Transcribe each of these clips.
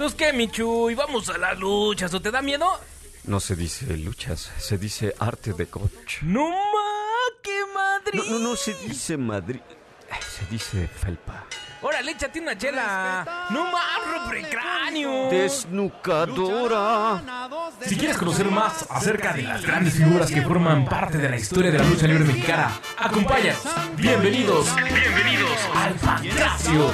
¿Tú qué, Michu? ¿Y vamos a las luchas? ¿O te da miedo? No se dice luchas, se dice arte de coach. ¡No ma! ¡Qué Madrid! No, no, no se dice Madrid, se dice felpa. ¡Órale, échate una chela! ¡No más, cráneo! Desnucadora. Si quieres conocer más acerca de las grandes figuras que forman parte de la historia de la lucha libre mexicana, acompáñanos. Bienvenidos, bienvenidos al Pancracio.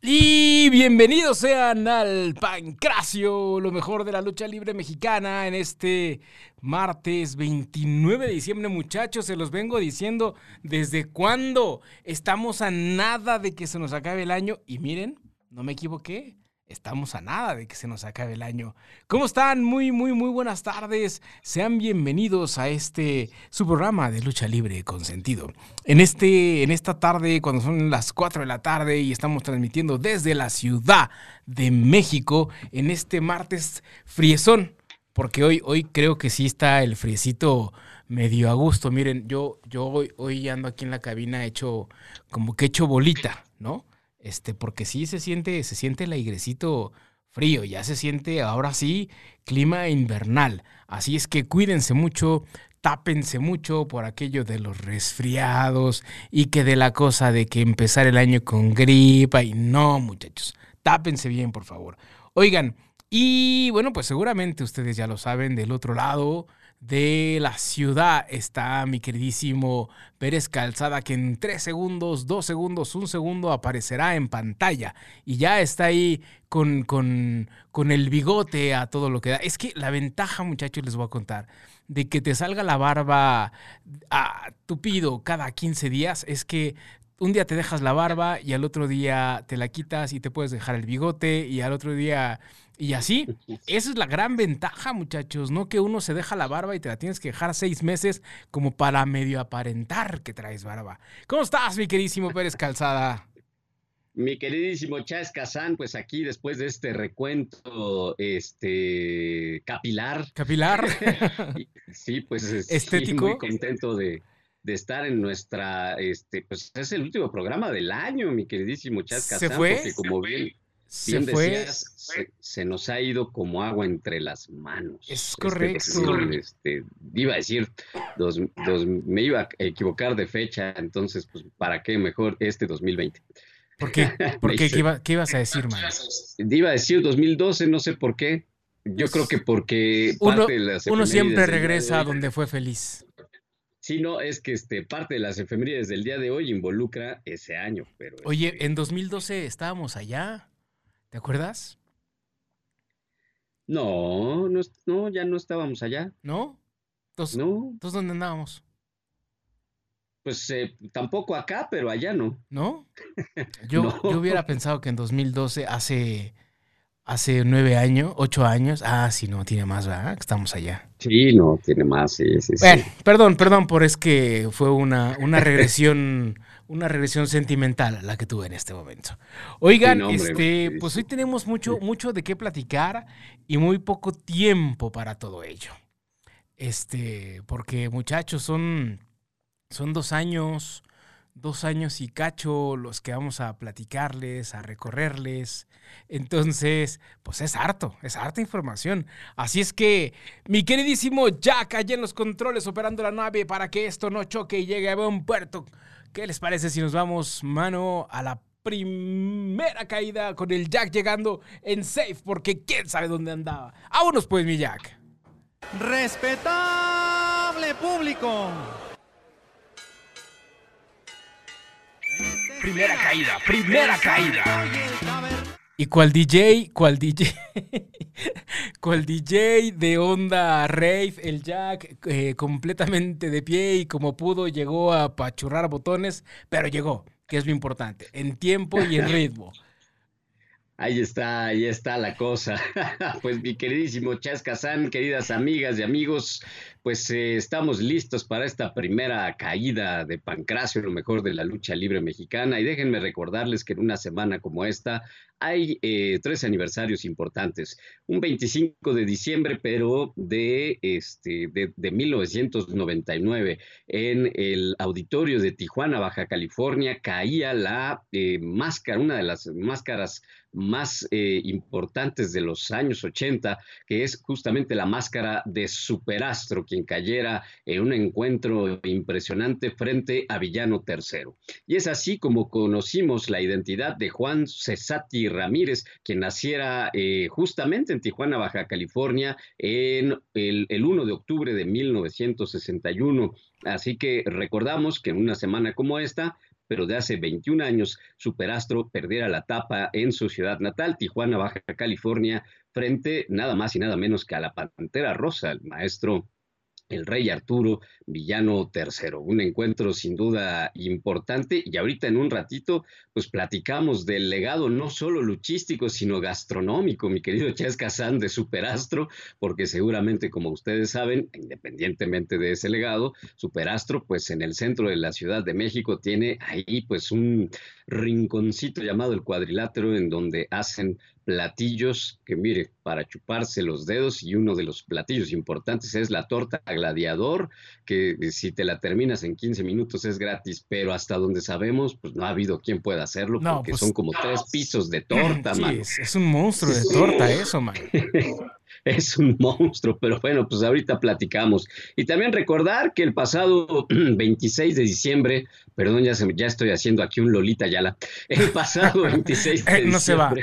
Y bienvenidos sean al Pancracio, lo mejor de la lucha libre mexicana en este martes 29 de diciembre, muchachos. Se los vengo diciendo desde cuándo estamos a nada de que se nos acabe el año. Y miren, no me equivoqué. Estamos a nada de que se nos acabe el año. ¿Cómo están? Muy, muy, muy buenas tardes. Sean bienvenidos a este su programa de lucha libre con sentido. En, este, en esta tarde, cuando son las 4 de la tarde y estamos transmitiendo desde la Ciudad de México, en este martes friezón, porque hoy, hoy creo que sí está el friecito medio a gusto. Miren, yo, yo hoy, hoy ando aquí en la cabina hecho como que hecho bolita, ¿no? Este, porque sí se siente, se siente el airecito frío, ya se siente ahora sí clima invernal. Así es que cuídense mucho, tápense mucho por aquello de los resfriados y que de la cosa de que empezar el año con gripa y no, muchachos, tápense bien, por favor. Oigan, y bueno, pues seguramente ustedes ya lo saben, del otro lado de la ciudad está mi queridísimo Pérez Calzada, que en tres segundos, dos segundos, un segundo aparecerá en pantalla y ya está ahí con, con, con el bigote a todo lo que da. Es que la ventaja, muchachos, les voy a contar, de que te salga la barba a tupido cada 15 días es que un día te dejas la barba y al otro día te la quitas y te puedes dejar el bigote y al otro día y así, esa es la gran ventaja, muchachos, no que uno se deja la barba y te la tienes que dejar seis meses como para medio aparentar que traes barba. ¿Cómo estás, mi queridísimo Pérez Calzada? Mi queridísimo Chávez Kazán, pues aquí después de este recuento este capilar. Capilar. sí, pues estético. muy contento de, estar en nuestra, este, pues es el último programa del año, mi queridísimo Chávez Kazán. ¿Se fue? Porque como bien, se fue. se, nos ha ido como agua entre las manos. Es este, correcto. Este, iba a decir, dos, me iba a equivocar de fecha, entonces, pues, ¿para qué mejor este 2020? ¿Por qué? ¿Por qué? ¿Qué, ibas a decir, man? Iba a decir 2012, no sé por qué. Yo pues, creo que porque uno, uno siempre regresa a donde fue feliz. Sí, no, es que este, parte de las efemérides del día de hoy involucra ese año. Pero Oye, en 2012 estábamos allá. ¿Te acuerdas? No, no, no, ya no estábamos allá. ¿No? Entonces, no. ¿Entonces dónde andábamos? Pues eh, tampoco acá, pero allá no. ¿No? Yo, yo hubiera pensado que en 2012, hace, hace nueve años, ocho años, ah, sí, no, tiene más, ¿verdad? Que estamos allá. Sí, no, tiene más, sí, sí, bueno, Perdón, perdón por es que fue una, una regresión una regresión sentimental la que tuve en este momento. Oigan, este, pues hoy tenemos mucho, mucho de qué platicar y muy poco tiempo para todo ello. Este, porque muchachos, son, son dos años, dos años y cacho los que vamos a platicarles, a recorrerles. Entonces, pues es harto, es harta información. Así es que, mi queridísimo Jack, allá en los controles, operando la nave para que esto no choque y llegue a buen puerto ¿Qué les parece si nos vamos, mano, a la primera caída con el Jack llegando en safe? Porque quién sabe dónde andaba. Vámonos pues, mi Jack. Respetable público. Primera caída, primera caída. ¿Y cuál DJ? ¿Cuál DJ? ¿Cuál DJ de onda rave? El Jack eh, completamente de pie y como pudo llegó a pachurrar botones, pero llegó, que es lo importante, en tiempo y en ritmo. Ahí está, ahí está la cosa. pues mi queridísimo Chas Kazán, queridas amigas y amigos, pues eh, estamos listos para esta primera caída de Pancracio, lo mejor de la lucha libre mexicana. Y déjenme recordarles que en una semana como esta hay eh, tres aniversarios importantes. Un 25 de diciembre, pero de, este, de, 1999, en el auditorio de Tijuana, Baja California, caía la eh, máscara, una de las máscaras más eh, importantes de los años 80, que es justamente la máscara de Superastro, quien cayera en un encuentro impresionante frente a Villano III. Y es así como conocimos la identidad de Juan Cesati Ramírez, quien naciera eh, justamente en Tijuana, Baja California, en el, el 1 de octubre de 1961. Así que recordamos que en una semana como esta, pero de hace 21 años, Superastro perdiera la tapa en su ciudad natal, Tijuana, Baja California, frente nada más y nada menos que a la Pantera Rosa, el maestro el rey Arturo Villano III. Un encuentro sin duda importante y ahorita en un ratito pues platicamos del legado no solo luchístico sino gastronómico, mi querido Chas Kazán de Superastro, porque seguramente como ustedes saben, independientemente de ese legado, Superastro pues en el centro de la Ciudad de México tiene ahí pues un rinconcito llamado el cuadrilátero en donde hacen platillos que mire, para chuparse los dedos y uno de los platillos importantes es la torta gladiador, que si te la terminas en 15 minutos es gratis, pero hasta donde sabemos, pues no ha habido quien pueda hacerlo porque pues son como tres pisos de torta, sí, es, es, un monstruo de torta eso, man. es un monstruo, pero bueno, pues ahorita platicamos. Y también recordar que el pasado 26 de diciembre, perdón, ya, ya estoy haciendo aquí un Lolita Yala, el pasado 26 de diciembre, se va.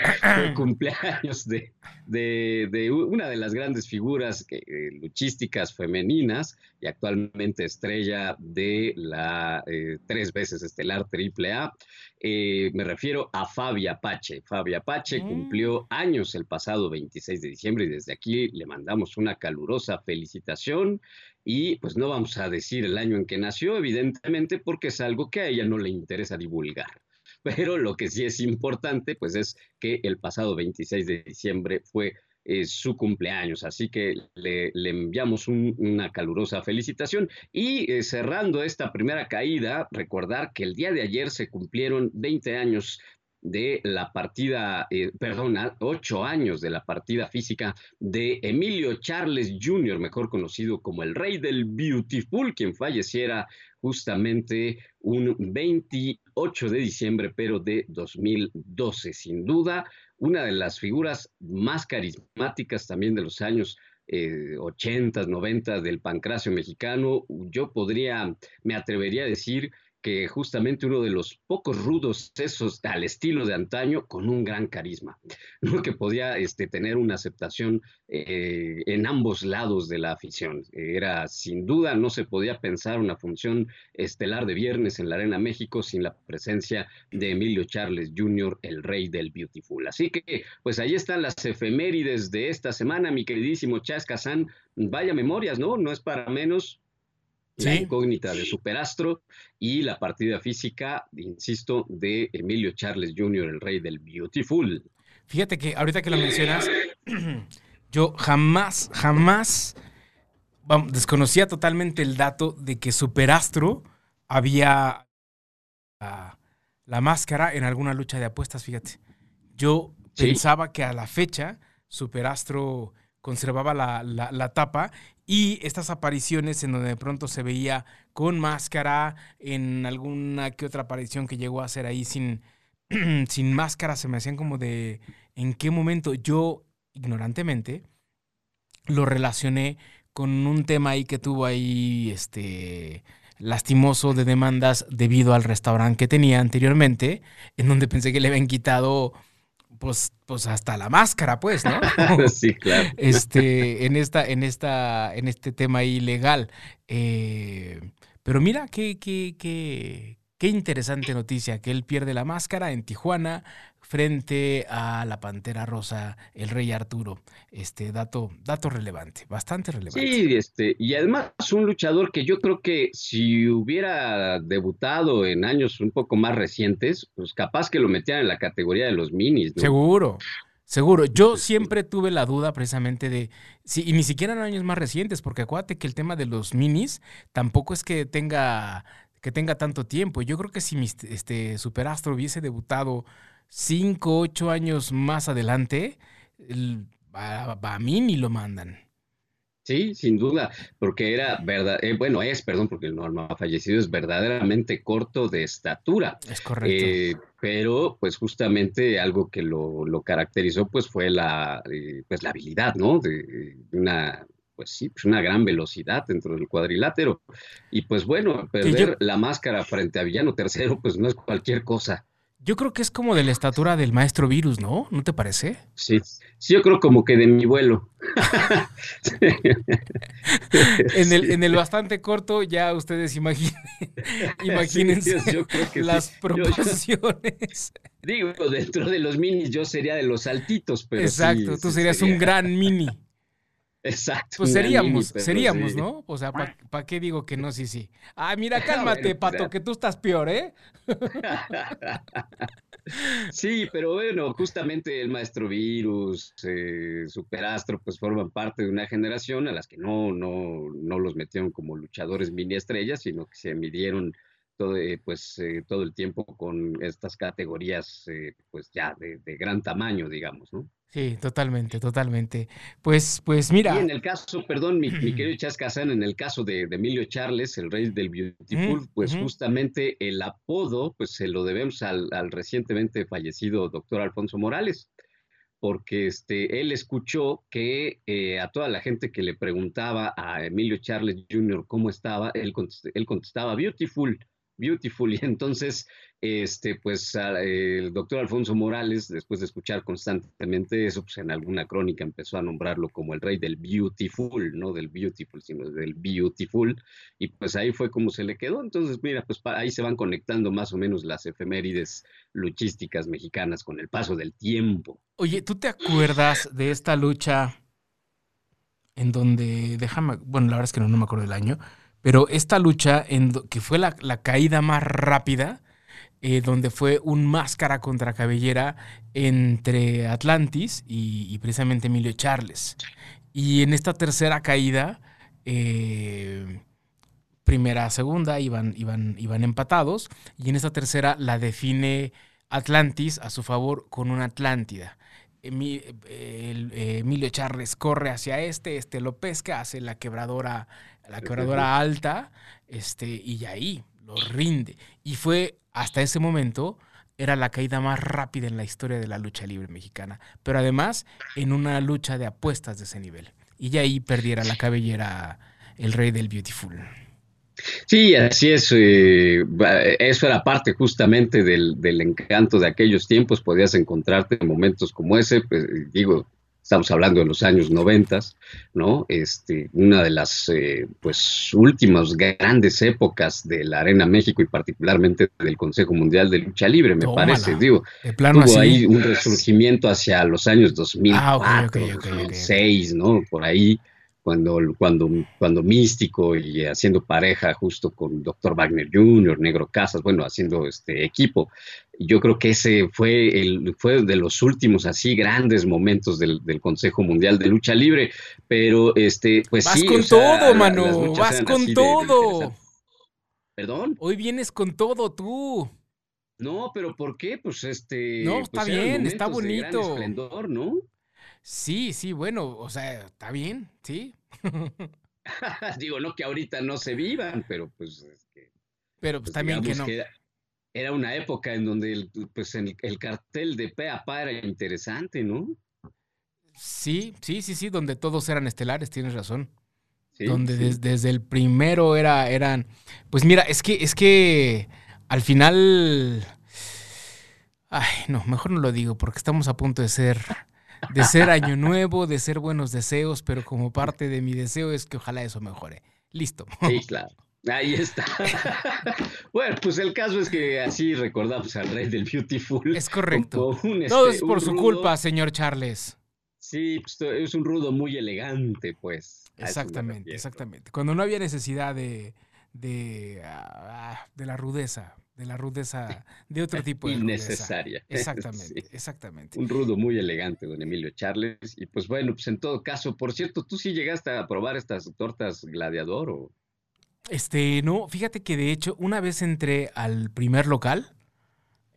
el cumpleaños de, de, una de las grandes figuras eh, luchísticas femeninas y actualmente estrella de la eh, tres veces estelar AAA. Eh, me refiero a Fabia Apache. Fabia Apache mm. cumplió años el pasado 26 de diciembre y desde aquí le mandamos una calurosa felicitación y pues no vamos a decir el año en que nació, evidentemente, porque es algo que a ella no le interesa divulgar. Pero lo que sí es importante, pues es que el pasado 26 de diciembre fue eh, su cumpleaños. Así que le, enviamos una calurosa felicitación. Y eh, cerrando esta primera caída, recordar que el día de ayer se cumplieron 20 años de la partida, eh, perdona, ocho años de la partida física de Emilio Charles Jr., mejor conocido como el rey del Beautiful, quien falleciera justamente un 28 de diciembre, pero de 2012. Sin duda, una de las figuras más carismáticas también de los años eh, 80, 90 del pancracio mexicano. Yo podría, me atrevería a decir que justamente uno de los pocos rudos esos al estilo de antaño con un gran carisma, ¿no? que podía este, tener una aceptación eh, en ambos lados de la afición. Era sin duda, no se podía pensar una función estelar de viernes en la Arena México sin la presencia de Emilio Charles Jr., el rey del Beautiful. Así que, pues ahí están las efemérides de esta semana, mi queridísimo Chas Kazán. Vaya memorias, ¿no? No es para menos la incógnita de Superastro y la partida física, insisto, de Emilio Charles Jr., el rey del Beautiful. Fíjate que ahorita que lo mencionas, yo jamás, jamás desconocía totalmente el dato de que Superastro había la máscara en alguna lucha de apuestas, fíjate. Yo pensaba que a la fecha Superastro conservaba la, la, tapa y estas apariciones en donde de pronto se veía con máscara, en alguna que otra aparición que llegó a hacer ahí sin, sin máscara, se me hacían como de en qué momento yo, ignorantemente, lo relacioné con un tema ahí que tuvo ahí, este lastimoso de demandas debido al restaurante que tenía anteriormente, en donde pensé que le habían quitado pues, pues hasta la máscara, pues, ¿no? sí, claro. Este, en esta, en esta, en este tema ilegal. Eh, pero mira qué, qué, qué, qué interesante noticia, que él pierde la máscara en Tijuana frente a la Pantera Rosa, el Rey Arturo. Este dato, dato relevante, bastante relevante. Sí, este, y además un luchador que yo creo que si hubiera debutado en años un poco más recientes, pues capaz que lo metían en la categoría de los minis, ¿no? Seguro. Seguro, yo siempre tuve la duda precisamente de, sí, y ni siquiera en años más recientes, porque acuérdate que el tema de los minis tampoco es que tenga, que tenga tanto tiempo. Yo creo que si mi, este Superastro hubiese debutado cinco, ocho años más adelante, a, mí ni lo mandan. Sí, sin duda, porque era verdad, eh, bueno, es, perdón, porque no, no, ha fallecido, es verdaderamente corto de estatura. Es correcto. Eh, pero, pues, justamente algo que lo, lo caracterizó, pues, fue la, eh, pues, la habilidad, ¿no? De una, pues sí, pues una gran velocidad dentro del cuadrilátero. Y pues bueno, perder la máscara frente a Villano Tercero, pues no es cualquier cosa. Yo creo que es como de la estatura del maestro Virus, ¿no? ¿No te parece? Sí, sí yo creo como que de mi vuelo. en, el, en el bastante corto, ya ustedes imaginen, imagínense las proporciones. digo, dentro de los minis yo sería de los altitos, pero. Exacto, tú serías un gran mini. Exacto. Pues seríamos, seríamos, ¿no? O sea, ¿para qué digo que no? Sí, sí. Ah, mira, cálmate, Pato, que tú estás peor, ¿eh? sí, pero bueno, justamente el Maestro Virus, eh, Superastro, pues forman parte de una generación a las que no, no, no los metieron como luchadores mini estrellas, sino que se midieron todo, eh, pues, eh, todo el tiempo con estas categorías, pues ya de, de gran tamaño, digamos, ¿no? Sí, totalmente, totalmente. Pues, pues mira. Y en el caso, perdón, mi, querido Chas en el caso de, Emilio Charles, el rey del Beautiful, pues justamente el apodo, pues se lo debemos al, recientemente fallecido doctor Alfonso Morales, porque este, él escuchó que eh, a toda la gente que le preguntaba a Emilio Charles Jr. cómo estaba, él, él contestaba Beautiful. Beautiful. Y entonces, este, pues el doctor Alfonso Morales, después de escuchar constantemente eso, pues en alguna crónica empezó a nombrarlo como el rey del Beautiful, no del Beautiful, sino del Beautiful. Y pues ahí fue como se le quedó. Entonces, mira, pues ahí se van conectando más o menos las efemérides luchísticas mexicanas con el paso del tiempo. Oye, ¿tú te acuerdas de esta lucha en donde, déjame, bueno, la verdad es que no, no me acuerdo del año, pero esta lucha, en, que fue la, caída más rápida, eh, donde fue un máscara contra cabellera entre Atlantis y, precisamente Emilio Charles. Y en esta tercera caída, eh, primera, segunda, iban, iban, iban empatados. Y en esta tercera la define Atlantis a su favor con una Atlántida. Emilio Charles corre hacia este, este lo pesca, hace la quebradora la quebradora alta, este, y ahí lo rinde. Y fue hasta ese momento, era la caída más rápida en la historia de la lucha libre mexicana, pero además en una lucha de apuestas de ese nivel. Y ya ahí perdiera la cabellera el rey del Beautiful. Sí, así es. Eh, eso era parte justamente del, del, encanto de aquellos tiempos. Podías encontrarte en momentos como ese. Pues, digo, estamos hablando de los años noventas, ¿no? Este, una de las, eh, pues, últimas grandes épocas de la Arena México y particularmente del Consejo Mundial de Lucha Libre, me parece, digo. tuvo ahí un resurgimiento hacia los años 2004, ah, 2006, ¿no? Por ahí, cuando, cuando, cuando Místico y haciendo pareja justo con Dr. Wagner Jr., Negro Casas, bueno, haciendo este equipo. Yo creo que ese fue, el, fue de los últimos así grandes momentos del, Consejo Mundial de Lucha Libre, pero este, pues vas con todo, mano, vas con todo. ¿Perdón? Hoy vienes con todo tú. No, pero ¿por qué? Pues este. No, está pues, bien, está bonito. esplendor, ¿no? Sí, sí, bueno, o sea, está bien, sí. Digo, no que ahorita no se vivan, pero pues es que. Pero pues, pues también que no. Era una época en donde el, pues el, cartel de pe a pa era interesante, ¿no? Sí, sí, sí, sí, donde todos eran estelares, tienes razón. donde desde el primero era, eran. Pues mira, es que, es que al final. Ay, no, mejor no lo digo, porque estamos a punto de ser de ser año nuevo, de ser buenos deseos, pero como parte de mi deseo es que ojalá eso mejore. Listo. Sí, claro. Ahí está. bueno, pues el caso es que así recordamos al rey del Beautiful. Es correcto. Todo es este, por su culpa, señor Charles. Sí, pues, es un rudo muy elegante, pues. Exactamente, exactamente. Cuando no había necesidad de, de, ah, de la rudeza, de la rudeza, de otro tipo de Innecesaria. Exactamente, exactamente. Un rudo muy elegante, don Emilio Charles. Y pues bueno, pues en todo caso, por cierto, ¿tú sí llegaste a probar estas tortas gladiador o...? Este, no, fíjate que de hecho una vez entré al primer local,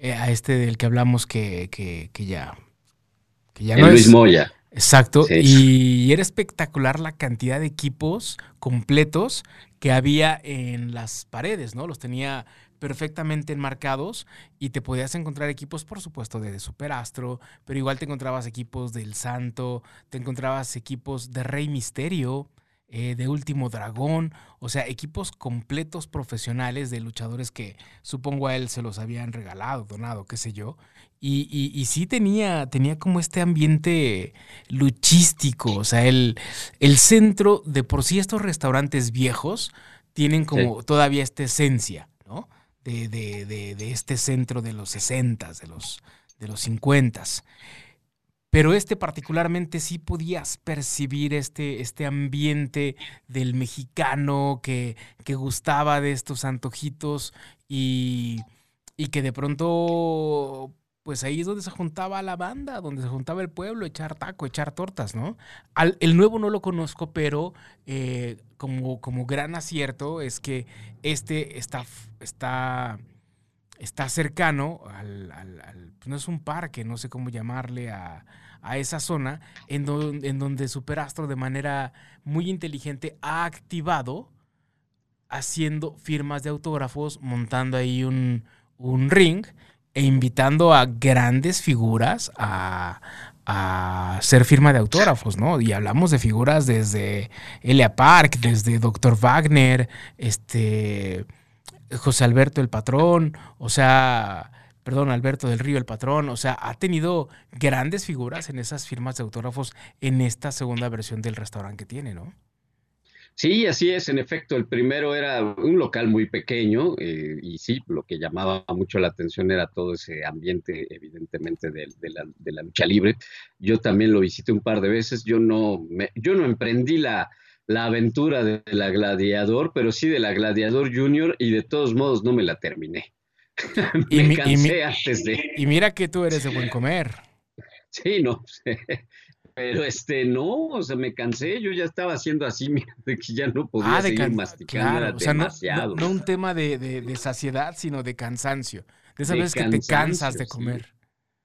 Eh, a este del que hablamos que, que, que ya. Que ya no Luis Moya. Exacto. Y era espectacular la cantidad de equipos completos que había en las paredes, ¿no? Los tenía perfectamente enmarcados y te podías encontrar equipos, por supuesto, de Superastro, pero igual te encontrabas equipos del Santo, te encontrabas equipos de Rey Misterio, eh, de Último Dragón, o sea, equipos completos profesionales de luchadores que supongo a él se los habían regalado, donado, qué sé yo. Y, y, sí tenía, tenía como este ambiente luchístico, o sea, el, el centro, de por sí estos restaurantes viejos tienen como todavía esta esencia, ¿no? De, de, de, de, este centro de los 60, de los, de los 50 pero este particularmente sí podías percibir este, este ambiente del mexicano que, que gustaba de estos antojitos y, y, que de pronto, pues ahí es donde se juntaba la banda, donde se juntaba el pueblo, echar taco, echar tortas, ¿no? el nuevo no lo conozco, pero eh, como, como gran acierto es que este está... está está cercano al, pues no es un parque, no sé cómo llamarle a, esa zona, en, en donde Superastro de manera muy inteligente ha activado haciendo firmas de autógrafos, montando ahí un, ring e invitando a grandes figuras a, a hacer firma de autógrafos, ¿no? Y hablamos de figuras desde Elia Park, desde Dr. Wagner, este José Alberto el Patrón, o sea, perdón, Alberto del Río el Patrón, o sea, ha tenido grandes figuras en esas firmas de autógrafos en esta segunda versión del restaurante que tiene, ¿no? Sí, así es. En efecto, el primero era un local muy pequeño eh, y sí, lo que llamaba mucho la atención era todo ese ambiente, evidentemente, de, la, lucha libre. Yo también lo visité un par de veces. Yo no, yo no emprendí la, la aventura de la Gladiador, pero sí de la Gladiador Junior y de todos modos no me la terminé. me y, cansé antes de... Y mira que tú eres de buen comer. Sí, no. Pero este, no, o sea, me cansé, yo ya estaba haciendo así, mira, de que ya no podía ah, seguir masticando, o sea, demasiado. No, un tema de, saciedad, sino de cansancio. De esa vez que te cansas de comer.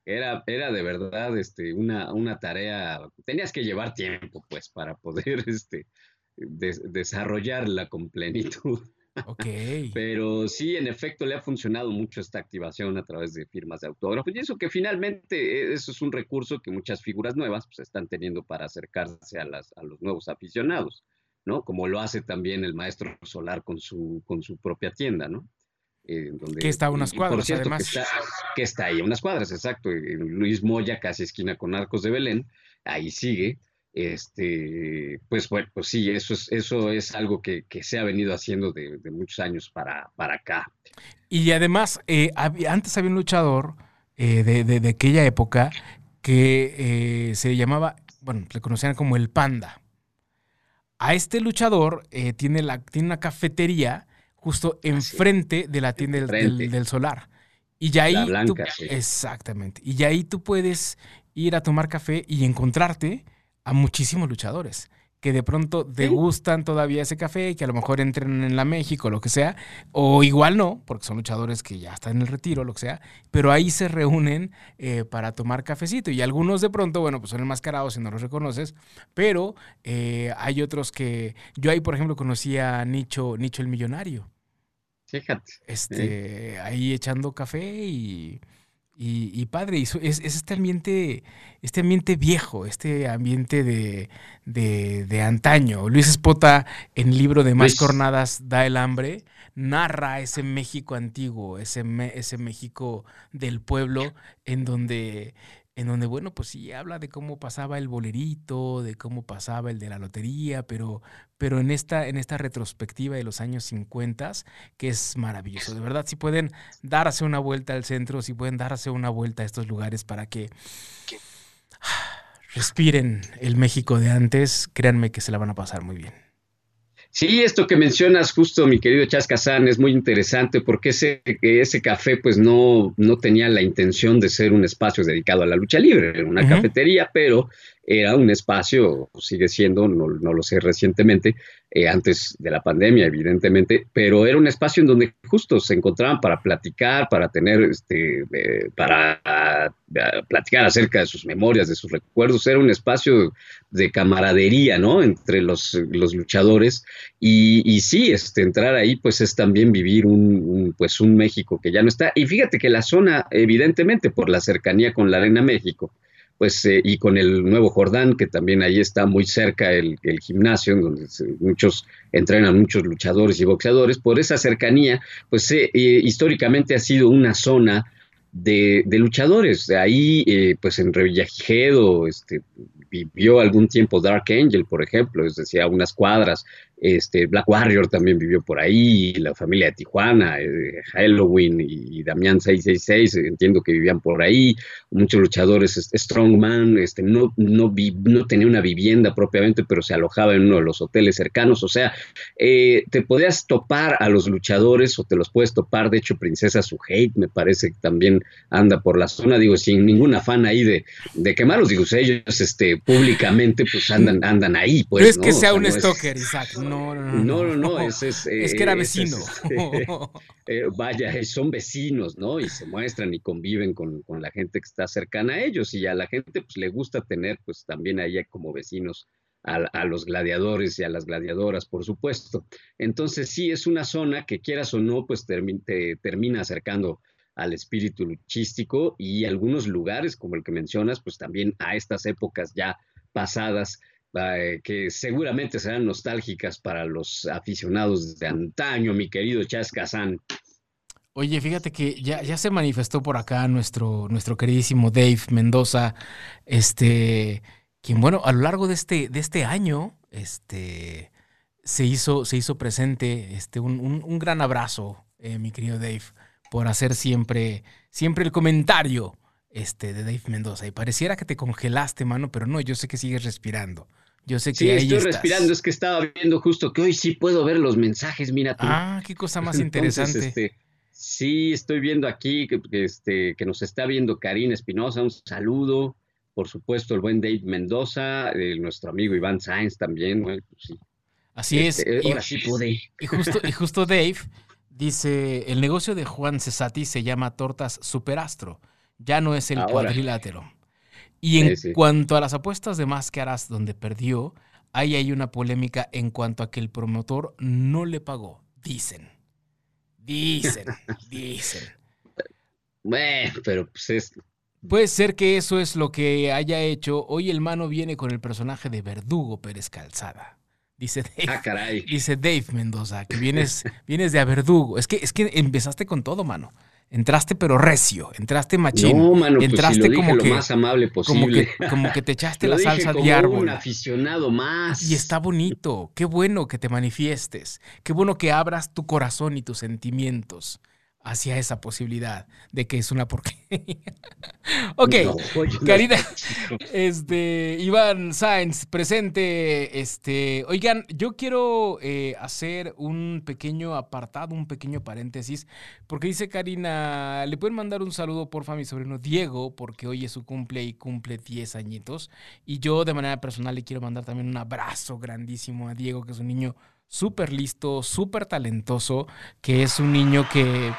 Era, era de verdad este, una, una tarea, tenías que llevar tiempo, pues, para poder este, desarrollarla con plenitud. Ok. Pero sí, en efecto, le ha funcionado mucho esta activación a través de firmas de autógrafos. Y eso que finalmente, eh, eso es un recurso que muchas figuras nuevas pues, están teniendo para acercarse a, las, a los nuevos aficionados, ¿no? Como lo hace también el maestro Solar con su, con su propia tienda, ¿no? Eh, donde, que está a unas cuadras, además. Que está, que está, ahí a unas cuadras, exacto. Luis Moya, casi esquina con Arcos de Belén, ahí sigue este, pues bueno, pues sí, eso es, eso es algo que, se ha venido haciendo de, muchos años para, para, acá. Y además, eh, antes había un luchador eh, de, aquella época que eh, se llamaba, bueno, le conocían como el Panda. A este luchador tiene, la, tiene una cafetería justo ah, enfrente de la tienda del, solar. Y ya ahí. Exactamente. Y ya ahí tú puedes ir a tomar café y encontrarte a muchísimos luchadores que de pronto degustan todavía ese café y que a lo mejor entren en la México, lo que sea, o igual no, porque son luchadores que ya están en el retiro, lo que sea, pero ahí se reúnen eh, para tomar cafecito y algunos de pronto, bueno, pues son enmascarados y no los reconoces, pero eh, hay otros que, yo ahí por ejemplo conocí a Nicho, Nicho el Millonario. Fíjate. Este, ahí echando café y y, padre, es, este ambiente, este ambiente viejo, este ambiente de, de, antaño. Luis Espota, en el libro de Más Cornadas da el hambre, narra ese México antiguo, ese, ese México del pueblo, en donde en donde, bueno, pues sí habla de cómo pasaba el bolerito, de cómo pasaba el de la lotería, pero, pero en, esta, en esta retrospectiva de los años 50, que es maravilloso. De verdad, si pueden darse una vuelta al centro, si pueden darse una vuelta a estos lugares para que respiren el México de antes, créanme que se la van a pasar muy bien. Sí, esto que mencionas justo, mi querido Chas es muy interesante porque ese, ese café pues no, no tenía la intención de ser un espacio dedicado a la lucha libre, era una cafetería, pero era un espacio, sigue siendo, no, no lo sé recientemente, eh, antes de la pandemia, evidentemente, pero era un espacio en donde justo se encontraban para platicar, para tener, este, eh, para platicar acerca de sus memorias, de sus recuerdos, era un espacio de camaradería, ¿no? Entre los, los luchadores y, y, sí, este, entrar ahí, pues es también vivir un, pues un México que ya no está. Y fíjate que la zona, evidentemente, por la cercanía con la Arena México, pues, eh, y con el nuevo Jordán, que también ahí está muy cerca el, gimnasio, en donde muchos entrenan, muchos luchadores y boxeadores, por esa cercanía, pues eh, eh, históricamente ha sido una zona de, luchadores. De ahí, pues en Revillagigedo, este, vivió algún tiempo Dark Angel, por ejemplo, es decir, unas cuadras este, Black Warrior también vivió por ahí, la familia de Tijuana, eh, Halloween y, Damián 666, entiendo que vivían por ahí, muchos luchadores, este, Strongman, este, no, no, no tenía una vivienda propiamente, pero se alojaba en uno de los hoteles cercanos, o sea, eh, te podías topar a los luchadores o te los puedes topar, de hecho, Princesa Suhate me parece que también anda por la zona, digo, sin ningún afán ahí de, de quemarlos, digo, ellos este, públicamente pues andan, andan ahí, pues. No es que sea un stalker, Isaac, no no, no, no. No, es, es, que era vecino. Eh, vaya, son vecinos, ¿no? Y se muestran y conviven con, la gente que está cercana a ellos y a la gente pues le gusta tener pues también ahí como vecinos a, los gladiadores y a las gladiadoras, por supuesto. Entonces sí, es una zona que quieras o no, pues te termina acercando al espíritu luchístico y algunos lugares, como el que mencionas, pues también a estas épocas ya pasadas eh, que seguramente serán nostálgicas para los aficionados de antaño, mi querido Chas Kazan. Oye, fíjate que ya, ya se manifestó por acá nuestro, nuestro queridísimo Dave Mendoza, este, quien, bueno, a lo largo de este, de este año, este, se hizo, se hizo presente, este, un, un, gran abrazo, eh, mi querido Dave, por hacer siempre, siempre el comentario, este, de Dave Mendoza. Y pareciera que te congelaste, mano, pero no, yo sé que sigues respirando. Yo sé que sí, estoy respirando, es que estaba viendo justo que hoy sí puedo ver los mensajes, mira tú. Ah, qué cosa más interesante. Este, sí, estoy viendo aquí que, este, que nos está viendo Karina Espinosa, un saludo. Por supuesto, el buen Dave Mendoza, nuestro amigo Iván Sáenz también. Pues sí. Así es. Este, y, ahora sí pude. Y justo, y justo Dave dice, el negocio de Juan Cesati se llama Tortas Superastro, ya no es el cuadrilátero. Y en cuanto a las apuestas de máscaras donde perdió, ahí hay una polémica en cuanto a que el promotor no le pagó. Dicen. Dicen. dicen. Bueno, pero pues es... Puede ser que eso es lo que haya hecho. Hoy el mano viene con el personaje de Verdugo Pérez Calzada. Dice Dave, ah, caray. dice Dave Mendoza, que vienes, vienes de a Verdugo. Es que, es que empezaste con todo, mano. Entraste pero recio, entraste machín. No, mano, pues entraste lo como que, lo más amable posible. Como que, te echaste la salsa de árbol. un aficionado más. Y está bonito. Qué bueno que te manifiestes. Qué bueno que abras tu corazón y tus sentimientos hacia esa posibilidad de que es una porquería. ok, Karina, este, Iván Sáenz, presente. Este, oigan, yo quiero eh, hacer un pequeño apartado, un pequeño paréntesis, porque dice Karina, le pueden mandar un saludo porfa a mi sobrino Diego, porque hoy es su cumple y cumple 10 añitos. Y yo de manera personal le quiero mandar también un abrazo grandísimo a Diego, que es un niño súper listo, súper talentoso, que es un niño que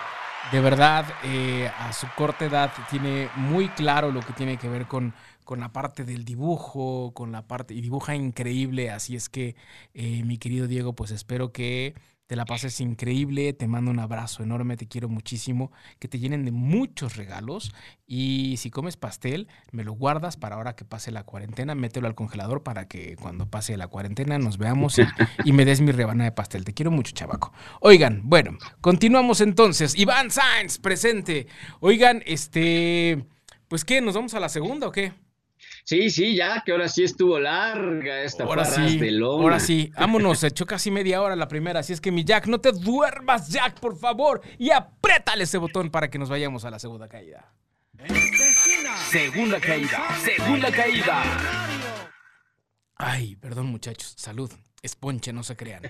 de verdad eh, a su corta edad tiene muy claro lo que tiene que ver con, con la parte del dibujo, con la parte, y dibuja increíble, así es que eh, mi querido Diego, pues espero que te la pases increíble, te mando un abrazo enorme, te quiero muchísimo, que te llenen de muchos regalos y si comes pastel, me lo guardas para ahora que pase la cuarentena, mételo al congelador para que cuando pase la cuarentena nos veamos y, me des mi rebana de pastel. Te quiero mucho, chavaco. Oigan, bueno, continuamos entonces. Iván Sainz, presente. Oigan, este, pues qué, ¿nos vamos a la segunda o qué? Sí, sí, ya que ahora sí estuvo larga esta ahora sí, de Ahora sí, vámonos, se echó casi media hora la primera, así es que mi Jack, no te duermas, Jack, por favor, y apriétale ese botón para que nos vayamos a la segunda caída. Segunda caída, segunda caída. Ay, perdón muchachos, salud, es ponche, no se crean.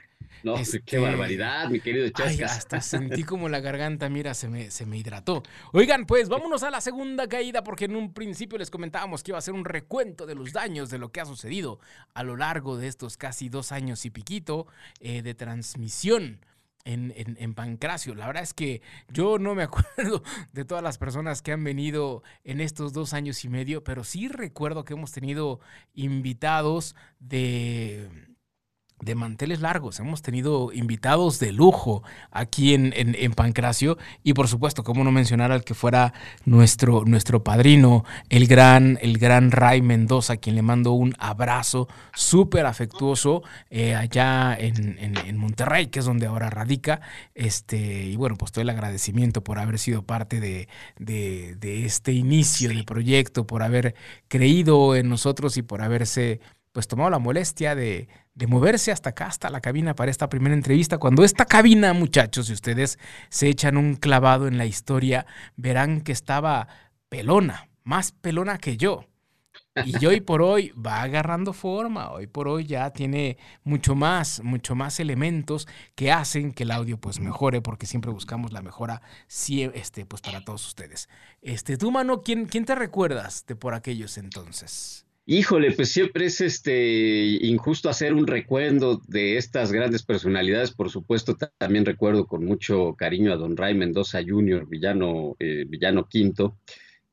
No, qué este, barbaridad, mi querido hasta sentí como la garganta, mira, se me, se me hidrató. Oigan, pues vámonos a la segunda caída, porque en un principio les comentábamos que iba a ser un recuento de los daños de lo que ha sucedido a lo largo de estos casi dos años y piquito eh, de transmisión. En, en, Pancracio. La verdad es que yo no me acuerdo de todas las personas que han venido en estos dos años y medio, pero sí recuerdo que hemos tenido invitados de de manteles largos. Hemos tenido invitados de lujo aquí en, en, Pancracio y por supuesto, como no mencionar al que fuera nuestro, nuestro padrino, el gran, el gran Ray Mendoza, a quien le mando un abrazo súper afectuoso eh, allá en, en, Monterrey, que es donde ahora radica. Este, y bueno, pues todo el agradecimiento por haber sido parte de, de, de este inicio de proyecto, por haber creído en nosotros y por haberse pues tomado la molestia de, de moverse hasta acá, hasta la cabina para esta primera entrevista. Cuando esta cabina, muchachos, si ustedes se echan un clavado en la historia, verán que estaba pelona, más pelona que yo. Y hoy por hoy va agarrando forma, hoy por hoy ya tiene mucho más, mucho más elementos que hacen que el audio pues mejore, porque siempre buscamos la mejora este, pues para todos ustedes. Este, tú, mano, ¿quién, quién te recuerdas de por aquellos entonces? Híjole, pues siempre es este injusto hacer un recuerdo de estas grandes personalidades. Por supuesto, también recuerdo con mucho cariño a don Ray Mendoza Jr., villano, eh, villano quinto.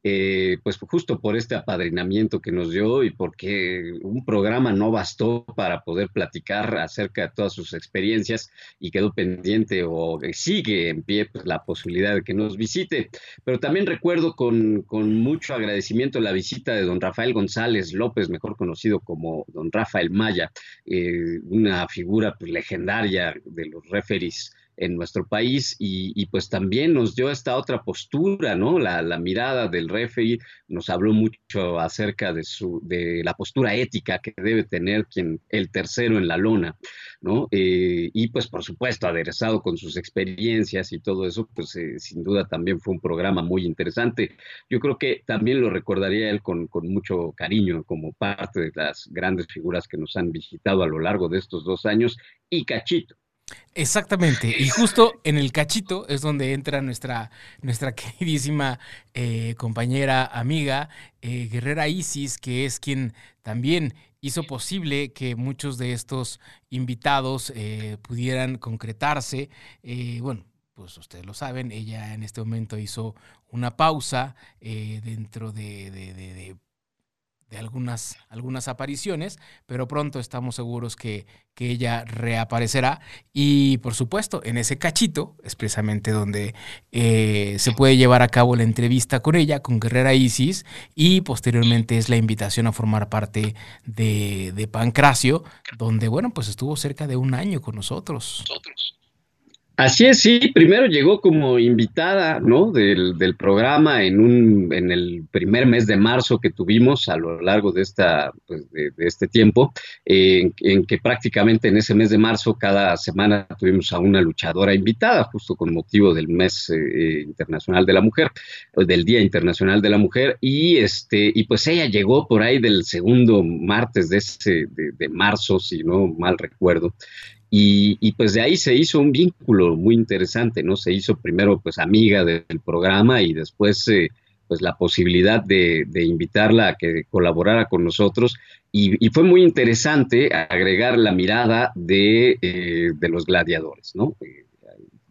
Eh, pues justo por este apadrinamiento que nos dio y porque un programa no bastó para poder platicar acerca de todas sus experiencias y quedó pendiente o sigue en pie pues, la posibilidad de que nos visite. Pero también recuerdo con, mucho agradecimiento la visita de don Rafael González López, mejor conocido como don Rafael Maya, eh, una figura pues, legendaria de los referees en nuestro país y, pues también nos dio esta otra postura, ¿no? La, mirada del referee nos habló mucho acerca de, su, de la postura ética que debe tener quien, el tercero en la lona, ¿no? Eh, y pues por supuesto, aderezado con sus experiencias y todo eso, pues eh, sin duda también fue un programa muy interesante. Yo creo que también lo recordaría él con, con mucho cariño como parte de las grandes figuras que nos han visitado a lo largo de estos dos años y Cachito Exactamente, y justo en el cachito es donde entra nuestra, nuestra queridísima eh, compañera, amiga, eh, Guerrera Isis, que es quien también hizo posible que muchos de estos invitados eh, pudieran concretarse. bueno, pues ustedes lo saben, ella en este momento hizo una pausa dentro de de algunas, algunas apariciones, pero pronto estamos seguros que, que, ella reaparecerá. Y por supuesto, en ese cachito, es precisamente donde eh, se puede llevar a cabo la entrevista con ella, con Guerrera Isis, y posteriormente es la invitación a formar parte de, de Pancracio, donde, bueno, pues estuvo cerca de un año con nosotros. nosotros. Así es, sí, primero llegó como invitada, ¿no? Del, programa en, un, en el primer mes de marzo que tuvimos a lo largo de, esta, pues, de, este tiempo, en, que prácticamente en ese mes de marzo cada semana tuvimos a una luchadora invitada, justo con motivo del mes eh, internacional de la mujer, del Día Internacional de la Mujer, y este, y pues ella llegó por ahí del segundo martes de, ese, de marzo, si no mal recuerdo, y, pues de ahí se hizo un vínculo muy interesante, ¿no? Se hizo primero pues amiga del programa y después eh, pues la posibilidad de, invitarla a que colaborara con nosotros y, fue muy interesante agregar la mirada de, eh, los gladiadores, ¿no?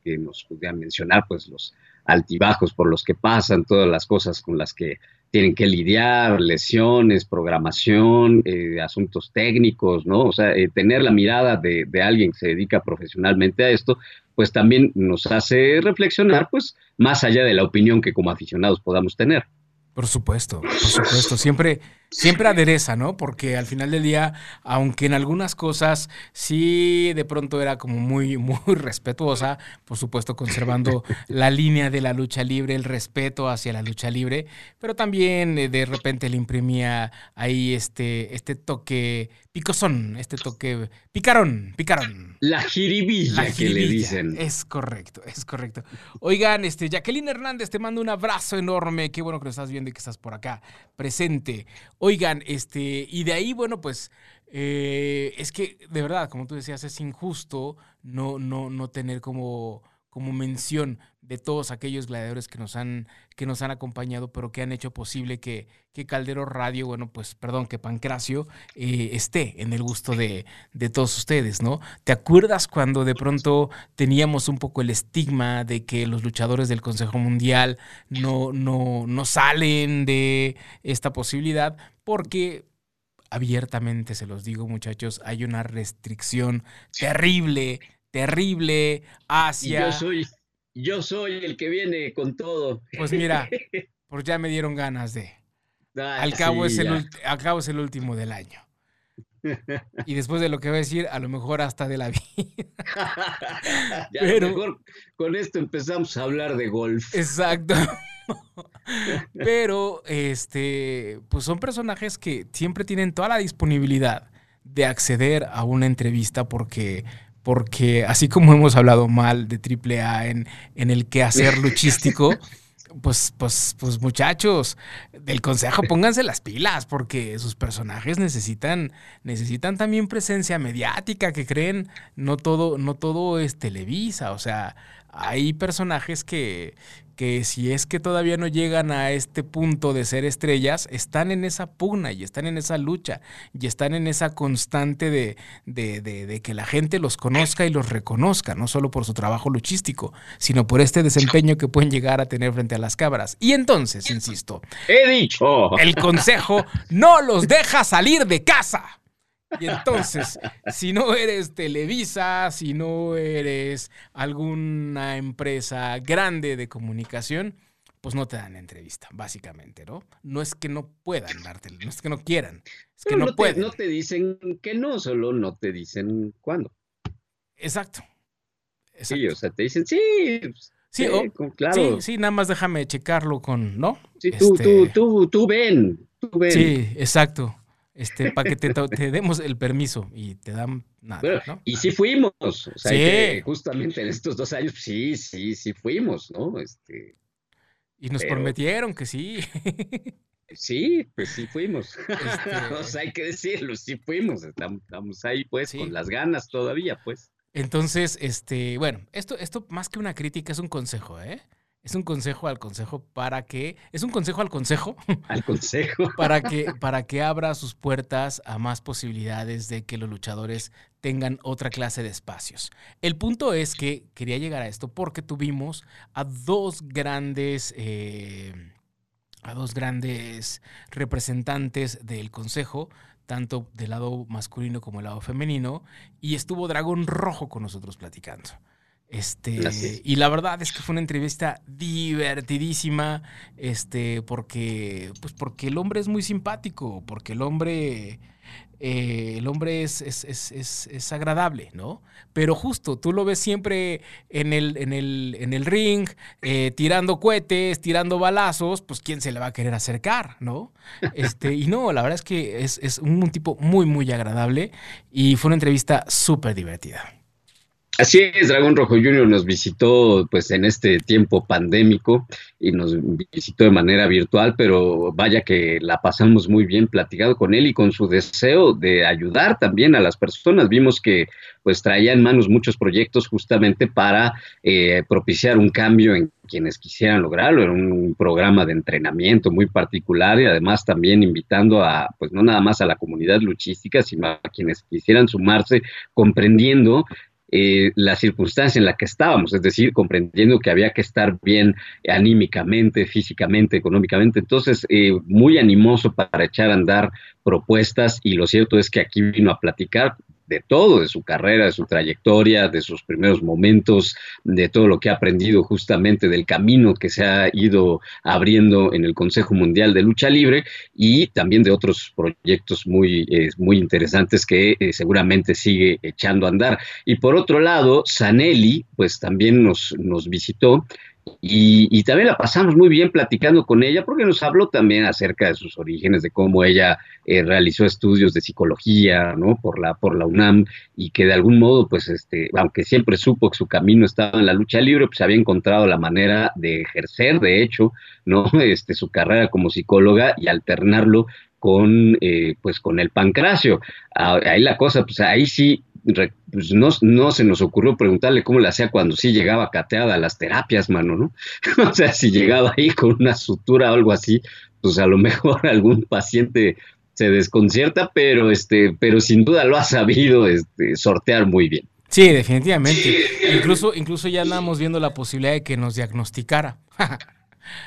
Que nos podían mencionar pues los altibajos por los que pasan, todas las cosas con las que tienen que lidiar, lesiones, programación, eh, asuntos técnicos, ¿no? O sea, eh, tener la mirada de, de, alguien que se dedica profesionalmente a esto, pues también nos hace reflexionar, pues, más allá de la opinión que como aficionados podamos tener. Por supuesto, por supuesto. Siempre, siempre adereza, ¿no? Porque al final del día, aunque en algunas cosas sí de pronto era como muy, muy respetuosa, por supuesto conservando la línea de la lucha libre, el respeto hacia la lucha libre, pero también eh, de repente le imprimía ahí este, este toque picosón, este toque picarón, picarón. La jiribilla, que le dicen. Es correcto, es correcto. Oigan, este, Jacqueline Hernández, te mando un abrazo enorme. Qué bueno que lo estás viendo y que estás por acá presente. Oigan, este, y de ahí, bueno, pues eh, es que de verdad, como tú decías, es injusto no, no, no tener como, como mención de todos aquellos gladiadores que nos han, que nos han acompañado, pero que han hecho posible que, que Caldero Radio, bueno, pues perdón, que Pancracio eh, esté en el gusto de, de, todos ustedes, ¿no? ¿Te acuerdas cuando de pronto teníamos un poco el estigma de que los luchadores del Consejo Mundial no, no, no salen de esta posibilidad? Porque abiertamente se los digo, muchachos, hay una restricción terrible, terrible hacia. yo soy yo soy el que viene con todo. Pues mira, pues ya me dieron ganas de. al, cabo es el, al cabo es el último del año. Y después de lo que voy a decir, a lo mejor hasta de la vida. Pero, mejor con esto empezamos a hablar de golf. Exacto. Pero, este, pues son personajes que siempre tienen toda la disponibilidad de acceder a una entrevista porque porque así como hemos hablado mal de AAA en, en el quehacer luchístico, pues, pues, pues muchachos, del consejo pónganse las pilas, porque sus personajes necesitan, necesitan también presencia mediática, que creen, no todo, no todo es Televisa, o sea, hay personajes que, que si es que todavía no llegan a este punto de ser estrellas, están en esa pugna y están en esa lucha y están en esa constante de, de, de, que la gente los conozca y los reconozca, no solo por su trabajo luchístico, sino por este desempeño que pueden llegar a tener frente a las cabras. Y entonces, insisto, he dicho, el consejo no los deja salir de casa. Y entonces, si no eres Televisa, si no eres alguna empresa grande de comunicación, pues no te dan entrevista, básicamente, ¿no? No es que no puedan darte, no es que no quieran, es que no, pueden. no te dicen que no, solo no te dicen cuándo. Exacto. Sí, o sea, te dicen sí. Sí, claro. sí, sí, nada más déjame checarlo con, ¿no? Sí, tú, tú, este tú, tú ven, tú ven. Sí, exacto este, para que te, demos el permiso y te dan nada. ¿no? Y sí fuimos, o sea, justamente en estos dos años, sí, sí, sí fuimos, ¿no? Este, y nos prometieron que sí. Sí, pues sí fuimos. Este o sea, hay que decirlo, sí fuimos. Estamos, ahí, pues, con las ganas todavía, pues. Entonces, este, bueno, esto, esto más que una crítica es un consejo, ¿eh? Es un consejo al consejo para que. Es un consejo al consejo. Al consejo. para, que, para que abra sus puertas a más posibilidades de que los luchadores tengan otra clase de espacios. El punto es que quería llegar a esto porque tuvimos a dos grandes. Eh, a dos grandes representantes del consejo, tanto del lado masculino como del lado femenino, y estuvo Dragón Rojo con nosotros platicando. Este, y la verdad es que fue una entrevista divertidísima, este, porque, pues porque el hombre es muy simpático, porque el hombre, eh, el hombre es, es, es, es, agradable, ¿no? Pero justo, tú lo ves siempre en el, en el, en el ring, eh, tirando cohetes, tirando balazos, pues quién se le va a querer acercar, ¿no? Este, y no, la verdad es que es, es un tipo muy, muy agradable y fue una entrevista súper divertida. Así es, Dragón Rojo Junior nos visitó pues en este tiempo pandémico y nos visitó de manera virtual, pero vaya que la pasamos muy bien platicado con él y con su deseo de ayudar también a las personas. Vimos que pues traía en manos muchos proyectos justamente para eh, propiciar un cambio en quienes quisieran lograrlo. Era un programa de entrenamiento muy particular y además también invitando a, pues no nada más a la comunidad luchística, sino a quienes quisieran sumarse, comprendiendo eh, la circunstancia en la que estábamos, es decir, comprendiendo que había que estar bien anímicamente, físicamente, económicamente. Entonces, eh, muy animoso para echar a andar propuestas y lo cierto es que aquí vino a platicar de todo, de su carrera, de su trayectoria, de sus primeros momentos, de todo lo que ha aprendido justamente del camino que se ha ido abriendo en el Consejo Mundial de Lucha Libre y también de otros proyectos muy, eh, muy interesantes que eh, seguramente sigue echando a andar. Y por otro lado, Sanelli, pues también nos, nos visitó y, también la pasamos muy bien platicando con ella porque nos habló también acerca de sus orígenes, de cómo ella eh, realizó estudios de psicología, ¿no? Por la, por la UNAM y que de algún modo, pues, este, aunque siempre supo que su camino estaba en la lucha libre, pues había encontrado la manera de ejercer, de hecho, ¿no? Este, su carrera como psicóloga y alternarlo con, eh, pues con el pancracio. Ah, ahí la cosa, pues ahí sí, pues no, no, se nos ocurrió preguntarle cómo le hacía cuando sí llegaba cateada a las terapias, mano, ¿no? o sea, si llegaba ahí con una sutura o algo así, pues a lo mejor algún paciente se desconcierta, pero este, pero sin duda lo ha sabido este, sortear muy bien. Sí, definitivamente. Incluso, incluso ya andamos viendo la posibilidad de que nos diagnosticara.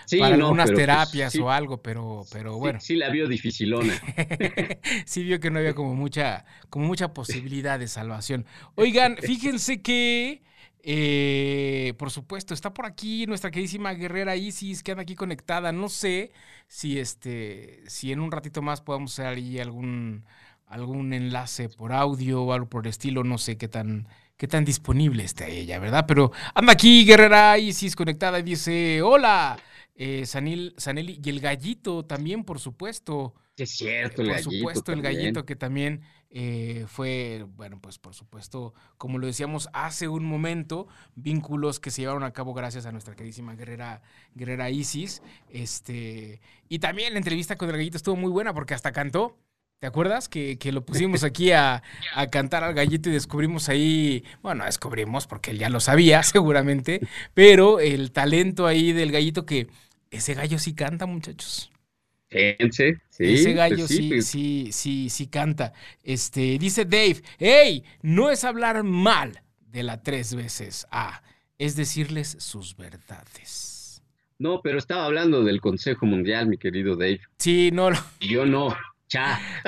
Sí, para algunas pues, terapias o algo, pero, pero bueno. Sí, la vio dificilona. sí vio que no había como mucha, como mucha posibilidad de salvación. Oigan, fíjense que eh, por supuesto, está por aquí nuestra queridísima guerrera Isis, que anda aquí conectada. No sé si este, si en un ratito más podemos hacer ahí algún, algún enlace por audio o algo por el estilo. No sé qué tan, qué tan disponible está ella, ¿verdad? Pero anda aquí, guerrera Isis, conectada y dice: Hola, eh, Sanil, Saneli, y el gallito también, por supuesto. Es cierto, el Por supuesto, el gallito que también eh, fue, bueno, pues por supuesto, como lo decíamos hace un momento, vínculos que se llevaron a cabo gracias a nuestra queridísima guerrera, guerrera Isis. Este, y también la entrevista con el gallito estuvo muy buena porque hasta cantó. ¿Te acuerdas? Que, lo pusimos aquí a, a, cantar al gallito y descubrimos ahí, bueno, descubrimos porque él ya lo sabía seguramente, pero el talento ahí del gallito que ese gallo sí canta, muchachos. Ese pues gallo sí, sí, sí, sí, canta. Este, dice Dave, hey, no es hablar mal de la tres veces A, es decirles sus verdades. No, pero estaba hablando del Consejo Mundial, mi querido Dave. Sí, no. Yo no.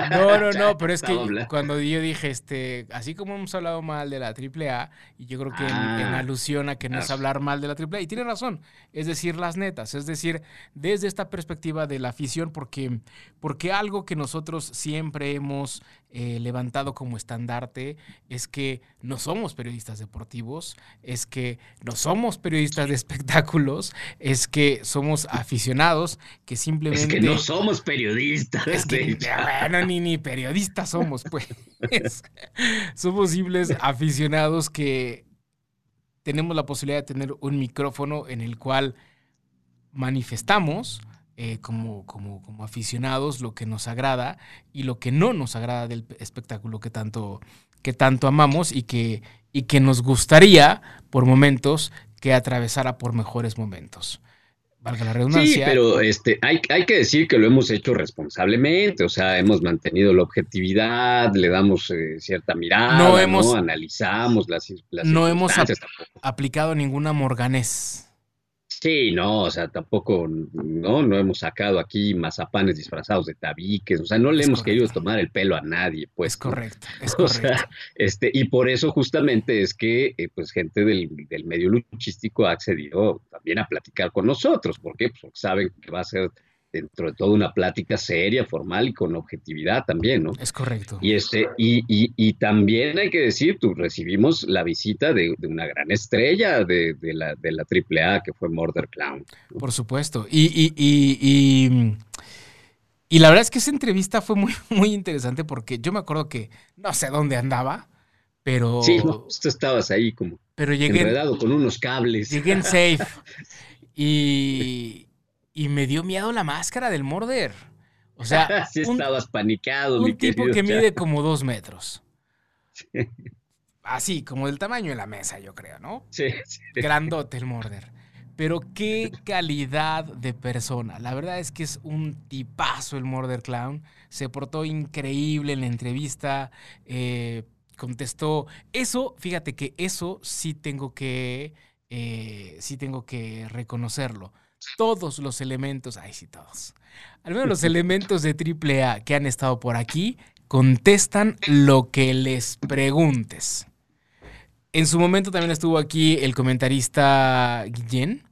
No, no, no, pero es que cuando yo dije, este, así como hemos hablado mal de la AAA, y yo creo que en, ah. alusión a que no es hablar mal de la AAA, y tiene razón, es decir, las netas, es decir, desde esta perspectiva de la afición, porque, porque algo que nosotros siempre hemos eh, levantado como estandarte es que no somos periodistas deportivos, es que no somos periodistas de espectáculos, es que somos aficionados que simplemente... Es que no somos periodistas. Es que, bueno, ni, ni periodistas somos, pues. somos simples aficionados que tenemos la posibilidad de tener un micrófono en el cual manifestamos eh, como, como, como, aficionados lo que nos agrada y lo que no nos agrada del espectáculo que tanto, que tanto amamos y que, y que nos gustaría por momentos que atravesara por mejores momentos. Valga la redundancia. Sí, pero este, hay, hay que decir que lo hemos hecho responsablemente, o sea, hemos mantenido la objetividad, le damos eh, cierta mirada, no, hemos, analizamos las, las No hemos aplicado ninguna morganés. Sí, no, o sea, tampoco, no, no hemos sacado aquí mazapanes disfrazados de tabiques, o sea, no le hemos querido tomar el pelo a nadie, pues. Es correcto, es correcto. este, y por eso justamente es que, eh, pues, gente del, del, medio luchístico ha accedido también a platicar con nosotros, ¿por qué? Pues porque saben que va a ser dentro de toda una plática seria, formal y con objetividad también, ¿no? Es correcto. Y, este, y, y, y también hay que decir, tú recibimos la visita de, una gran estrella de, de, la, de la AAA que fue Murder Clown. Por supuesto. Y, y, y, y, la verdad es que esa entrevista fue muy, muy interesante porque yo me acuerdo que no sé dónde andaba, pero... Sí, no, tú estabas ahí como pero llegué, enredado con unos cables. Llegué en safe. y, y me dio miedo la máscara del Morder. O sea, sí estabas panicado, un tipo que mide como dos metros. Así, como del tamaño de la mesa, yo creo, ¿no? Sí, Grandote el Morder. Pero qué calidad de persona. La verdad es que es un tipazo el Morder Clown. Se portó increíble en la entrevista. Eh, contestó. Eso, fíjate que eso sí tengo que. Eh, sí tengo que reconocerlo todos los elementos, ay sí, todos, al menos los elementos de AAA que han estado por aquí, contestan lo que les preguntes. En su momento también estuvo aquí el comentarista Guillén.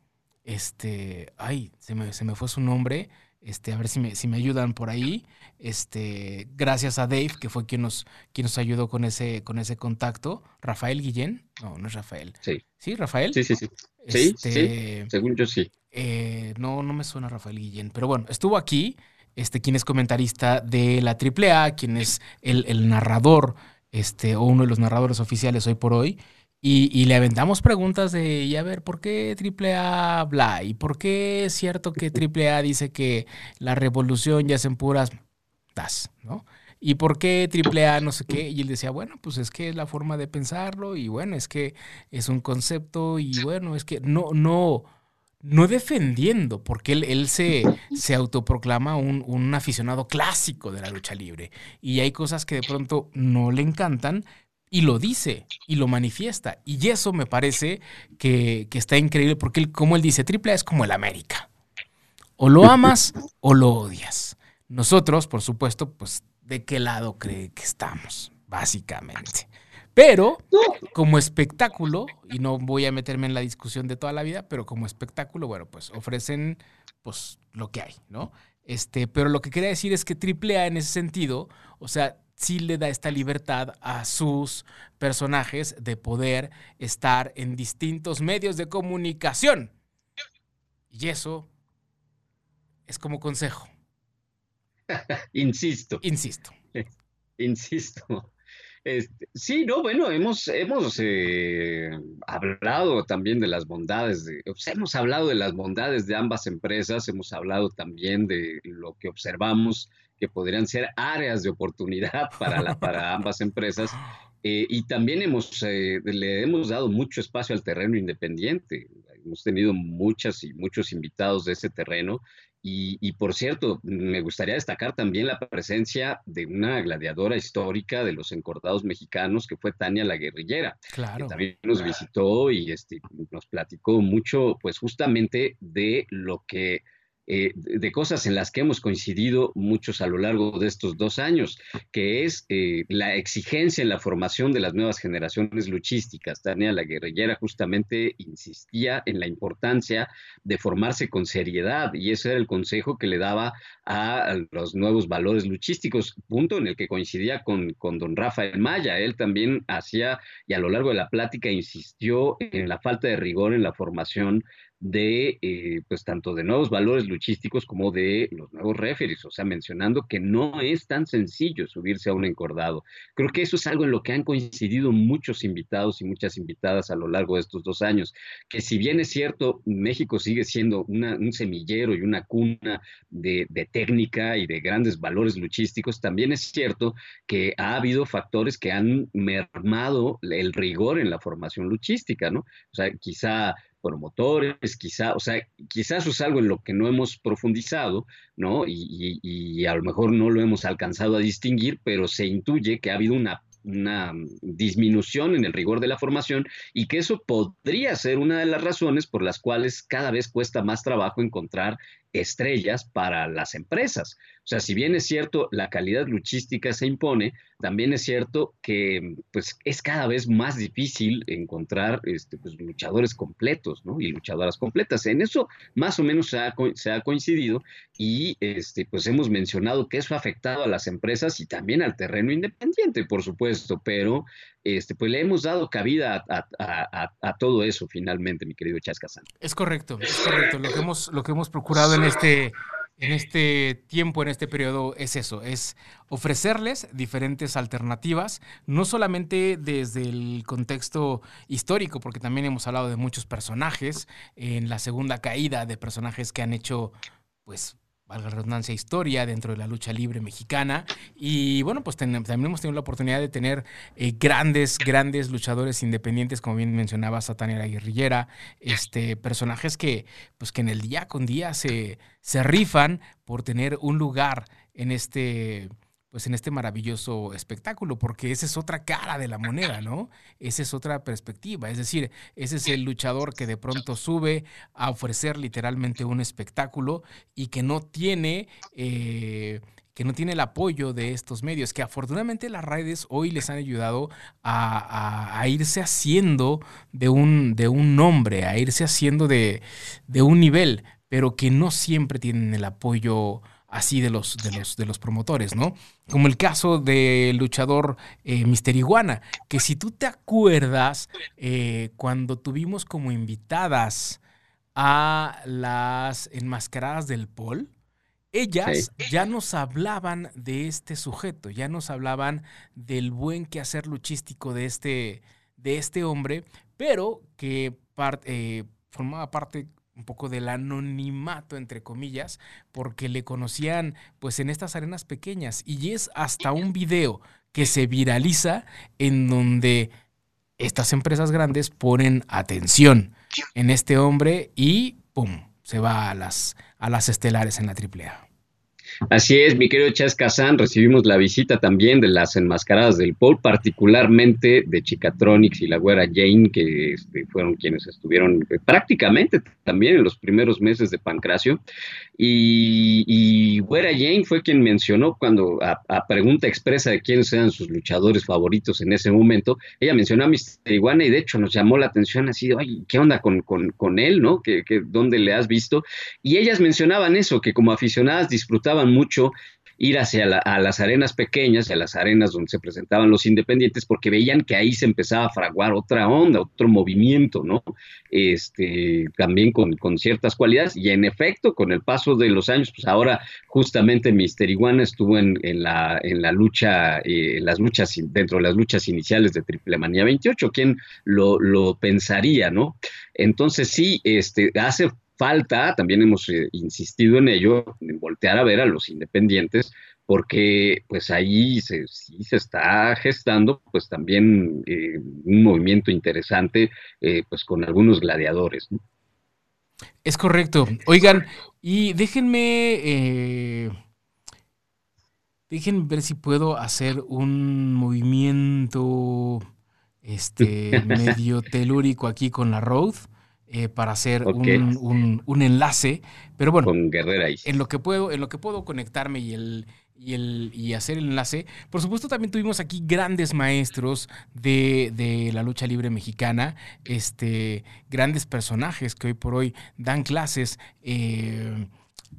Este, ay, se me, se me fue su nombre. Este, a ver si me, si me ayudan por ahí. Este, gracias a Dave, que fue quien nos, quien nos ayudó con ese, con ese contacto. Rafael Guillén. No, no es Rafael. Sí. ¿Sí, Rafael? Sí, sí, sí. Sí, sí, este, según yo sí. Eh, no, no me suena Rafael Guillén, pero bueno, estuvo aquí, este, quien es comentarista de la AAA, quien es el, narrador, este, o uno de los narradores oficiales hoy por hoy, y, le aventamos preguntas de, y a ver, ¿por qué AAA habla? ¿Y por qué es cierto que AAA dice que la revolución ya en puras tas, ¿no? ¿Y por qué triple A no sé qué? Y él decía, bueno, pues es que es la forma de pensarlo y bueno, es que es un concepto y bueno, es que no, no, no defendiendo, porque él, se, se autoproclama un, un aficionado clásico de la lucha libre. Y hay cosas que de pronto no le encantan, y lo dice y lo manifiesta. Y eso me parece que, que, está increíble porque él, como él dice, triple es como el América. O lo amas o lo odias. Nosotros, por supuesto, pues de qué lado cree que estamos, básicamente. Pero como espectáculo, y no voy a meterme en la discusión de toda la vida, pero como espectáculo, bueno, pues ofrecen pues lo que hay, ¿no? Este, pero lo que quería decir es que AAA en ese sentido, o sea, sí le da esta libertad a sus personajes de poder estar en distintos medios de comunicación. Y eso es como consejo. Insisto. Insisto. Insisto. Este, sí, no, bueno, hemos, hemos eh, hablado también de las bondades, de, hemos hablado de las bondades de ambas empresas, hemos hablado también de lo que observamos que podrían ser áreas de oportunidad para, la, para ambas empresas. Eh, y también hemos, eh, le hemos dado mucho espacio al terreno independiente. Hemos tenido muchas y muchos invitados de ese terreno y, por cierto, me gustaría destacar también la presencia de una gladiadora histórica de los encordados mexicanos, que fue Tania la Guerrillera, claro. que también nos visitó y este, nos platicó mucho, pues justamente de lo que eh, de cosas en las que hemos coincidido muchos a lo largo de estos dos años, que es eh, la exigencia en la formación de las nuevas generaciones luchísticas. Tania la guerrillera justamente insistía en la importancia de formarse con seriedad y ese era el consejo que le daba a los nuevos valores luchísticos, punto en el que coincidía con, con don Rafael Maya. Él también hacía y a lo largo de la plática insistió en la falta de rigor en la formación de, eh, pues, tanto de nuevos valores luchísticos como de los nuevos referees, o sea, mencionando que no es tan sencillo subirse a un encordado. Creo que eso es algo en lo que han coincidido muchos invitados y muchas invitadas a lo largo de estos dos años, que si bien es cierto, México sigue siendo un semillero y una cuna de, de técnica y de grandes valores luchísticos, también es cierto que ha habido factores que han mermado el rigor en la formación luchística, ¿no? O sea, quizá promotores, quizá, o sea, quizás eso es algo en lo que no hemos profundizado, ¿no? Y, y, a lo mejor no lo hemos alcanzado a distinguir, pero se intuye que ha habido una una disminución en el rigor de la formación y que eso podría ser una de las razones por las cuales cada vez cuesta más trabajo encontrar estrellas para las empresas. O sea, si bien es cierto, la calidad luchística se impone, también es cierto que pues, es cada vez más difícil encontrar este, pues, luchadores completos ¿no? y luchadoras completas. En eso más o menos se ha, coincidido y este, pues, hemos mencionado que eso ha afectado a las empresas y también al terreno independiente, por supuesto, pero este, pues le hemos dado cabida a, todo eso finalmente, mi querido Chascasán. Es correcto, es correcto. Lo que hemos, lo que hemos procurado en este, en este tiempo, en este periodo, es eso, es ofrecerles diferentes alternativas, no solamente desde el contexto histórico, porque también hemos hablado de muchos personajes, en la segunda caída de personajes que han hecho pues valga la redundancia, historia dentro de la lucha libre mexicana. Y bueno, pues también hemos tenido la oportunidad de tener eh, grandes, grandes luchadores independientes, como bien mencionaba la Guerrillera, este, personajes que, pues que en el día con día se, se rifan por tener un lugar en este pues en este maravilloso espectáculo, porque esa es otra cara de la moneda, ¿no? Esa es otra perspectiva, es decir, ese es el luchador que de pronto sube a ofrecer literalmente un espectáculo y que no tiene... Eh, que no tiene el apoyo de estos medios, que afortunadamente las redes hoy les han ayudado a, irse haciendo de un, de un nombre, a irse haciendo de, de un nivel, pero que no siempre tienen el apoyo así de los, de los, de los promotores, ¿no? Como el caso del luchador eh, Mister Iguana, que si tú te acuerdas, eh, cuando tuvimos como invitadas a las enmascaradas del Pol, ellas ya nos hablaban de este sujeto, ya nos hablaban del buen quehacer luchístico de este, de este hombre, pero que eh, formaba parte un poco del anonimato, entre comillas, porque le conocían pues en estas arenas pequeñas. Y es hasta un video que se viraliza en donde estas empresas grandes ponen atención en este hombre y ¡pum! se va a las, a las estelares en la AAA. Así es, mi querido Chas Kazan, recibimos la visita también de las enmascaradas del Paul, particularmente de Chicatronics y la güera Jane, que este, fueron quienes estuvieron eh, prácticamente también en los primeros meses de Pancracio. Y, güera Jane fue quien mencionó cuando, a, pregunta expresa de quiénes eran sus luchadores favoritos en ese momento, ella mencionó a Mr. Iguana y de hecho nos llamó la atención así, ay, ¿qué onda con, con, él, no? ¿Qué, qué, dónde le has visto? Y ellas mencionaban eso, que como aficionadas disfrutaban mucho ir hacia las arenas pequeñas, a las arenas donde se presentaban los independientes, porque veían que ahí se empezaba a fraguar otra onda, otro movimiento, ¿no? Este, también con, ciertas cualidades, y en efecto, con el paso de los años, pues ahora justamente Mister Iguana estuvo en, la, en la lucha, eh, las luchas, dentro de las luchas iniciales de Triple Manía 28, ¿quién lo, lo pensaría, no? Entonces sí, este, hace falta, también hemos eh, insistido en ello, en voltear a ver a los independientes, porque pues ahí se, sí se está gestando pues también eh, un movimiento interesante eh, pues con algunos gladiadores. Es correcto. Oigan, y déjenme, déjenme ver si puedo hacer un movimiento este medio telúrico aquí con la Road. Eh, para hacer un, enlace. Pero bueno, en lo que puedo, en lo que puedo conectarme y el, y, el, y hacer el enlace. Por supuesto, también tuvimos aquí grandes maestros de, la lucha libre mexicana, este, grandes personajes que hoy por hoy dan clases. Eh,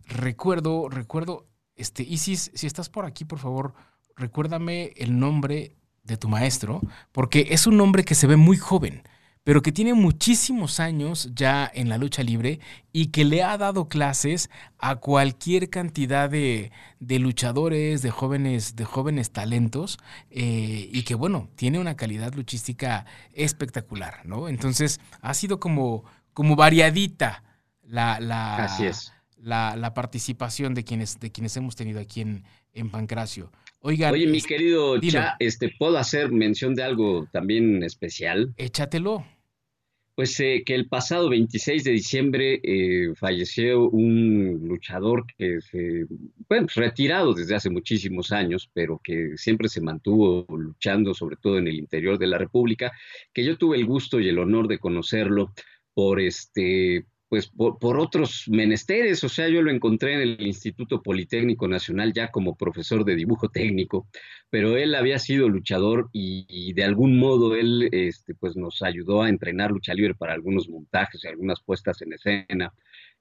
recuerdo, recuerdo, este, Isis, si estás por aquí, por favor, recuérdame el nombre de tu maestro, porque es un nombre que se ve muy joven pero que tiene muchísimos años ya en la lucha libre y que le ha dado clases a cualquier cantidad de, luchadores, de jóvenes, de jóvenes talentos, eh, y que bueno, tiene una calidad luchística espectacular, ¿no? Entonces, ha sido como, como variadita la, la, La, participación de quienes, de quienes hemos tenido aquí en, en Pancracio. Oigan, Oye, mi querido Cha, este, ¿puedo hacer mención de algo también especial? Échatelo. Pues eh, que el pasado 26 de diciembre eh, falleció un luchador que se, bueno, retirado desde hace muchísimos años, pero que siempre se mantuvo luchando, sobre todo en el interior de la República, que yo tuve el gusto y el honor de conocerlo por este pues por, otros menesteres, o sea, yo lo encontré en el Instituto Politécnico Nacional ya como profesor de dibujo técnico, pero él había sido luchador y, de algún modo él este, pues nos ayudó a entrenar lucha libre para algunos montajes y algunas puestas en escena.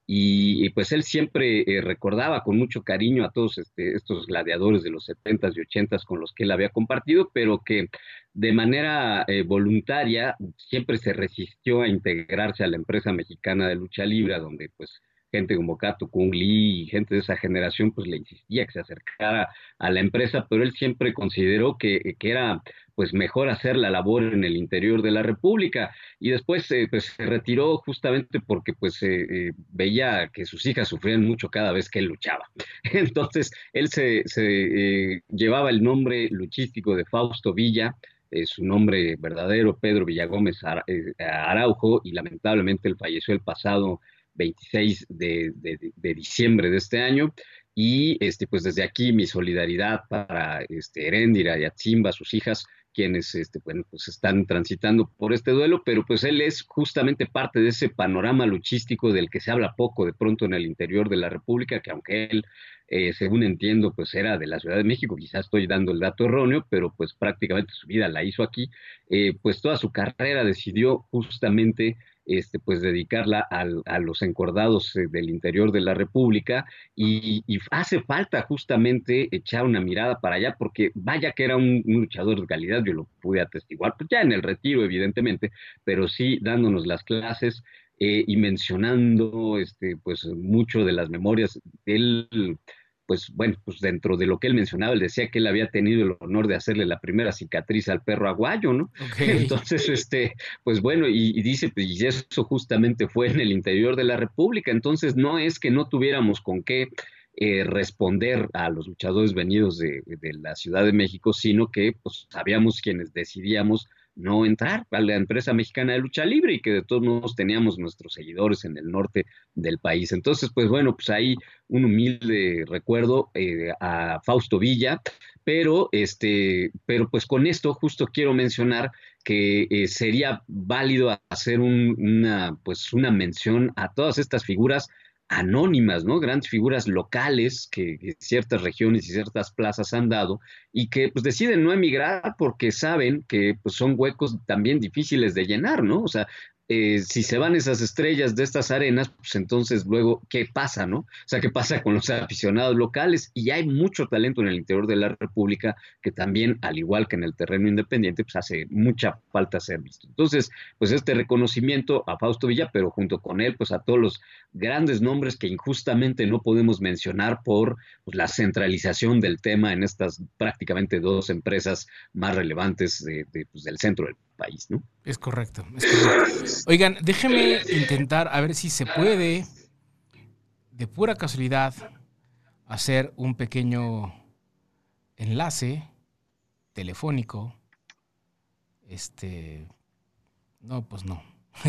Y, pues él siempre eh, recordaba con mucho cariño a todos este, estos gladiadores de los 70s y 80s con los que él había compartido, pero que de manera eh, voluntaria siempre se resistió a integrarse a la empresa mexicana de lucha libre, donde pues gente como Kato Kung Lee y gente de esa generación, pues le insistía que se acercara a la empresa, pero él siempre consideró que, que era pues mejor hacer la labor en el interior de la República y después eh, pues se retiró justamente porque pues eh, eh, veía que sus hijas sufrían mucho cada vez que él luchaba. Entonces él se, se llevaba el nombre luchístico de Fausto Villa, su nombre verdadero Pedro Villagómez Araujo y lamentablemente él falleció el pasado 26 de, diciembre de este año. Y este, pues desde aquí mi solidaridad para este, Erendira y Atzimba, sus hijas, quienes este, bueno, pues están transitando por este duelo, pero pues él es justamente parte de ese panorama luchístico del que se habla poco de pronto en el interior de la República, que aunque él, eh, según entiendo, pues era de la Ciudad de México, quizás estoy dando el dato erróneo, pero pues prácticamente su vida la hizo aquí, eh, pues toda su carrera decidió justamente este, pues dedicarla a los encordados eh, del interior de la República y, hace falta justamente echar una mirada para allá porque vaya que era un, luchador de calidad, yo lo pude atestiguar, pues ya en el retiro evidentemente, pero sí dándonos las clases eh, y mencionando este, pues mucho de las memorias. Él pues bueno, pues dentro de lo que él mencionaba, él decía que él había tenido el honor de hacerle la primera cicatriz al perro aguayo, ¿no? Entonces, este, pues bueno, y, dice, pues, y eso justamente fue en el interior de la República, entonces no es que no tuviéramos con qué eh, responder a los luchadores venidos de, de, la Ciudad de México, sino que pues sabíamos quienes decidíamos no entrar a la empresa mexicana de lucha libre y que de todos modos teníamos nuestros seguidores en el norte del país. Entonces, pues bueno, pues ahí un humilde recuerdo eh, a Fausto Villa, pero este, pero pues con esto justo quiero mencionar que eh, sería válido hacer una, pues una mención a todas estas figuras anónimas, ¿no? Grandes figuras locales que, ciertas regiones y ciertas plazas han dado y que pues deciden no emigrar porque saben que pues, son huecos también difíciles de llenar, ¿no? O sea, eh, si se van esas estrellas de estas arenas, pues entonces luego, ¿qué pasa, no? O sea, ¿qué pasa con los aficionados locales? Y hay mucho talento en el interior de la República que también, al igual que en el terreno independiente, pues hace mucha falta ser visto. Entonces, pues este reconocimiento a Fausto Villa, pero junto con él, pues a todos los grandes nombres que injustamente no podemos mencionar por pues, la centralización del tema en estas prácticamente dos empresas más relevantes de, pues, del centro del país, ¿no? Es correcto, es correcto. Oigan, déjenme intentar a ver si se puede, de pura casualidad, hacer un pequeño enlace telefónico. Este, no, pues no.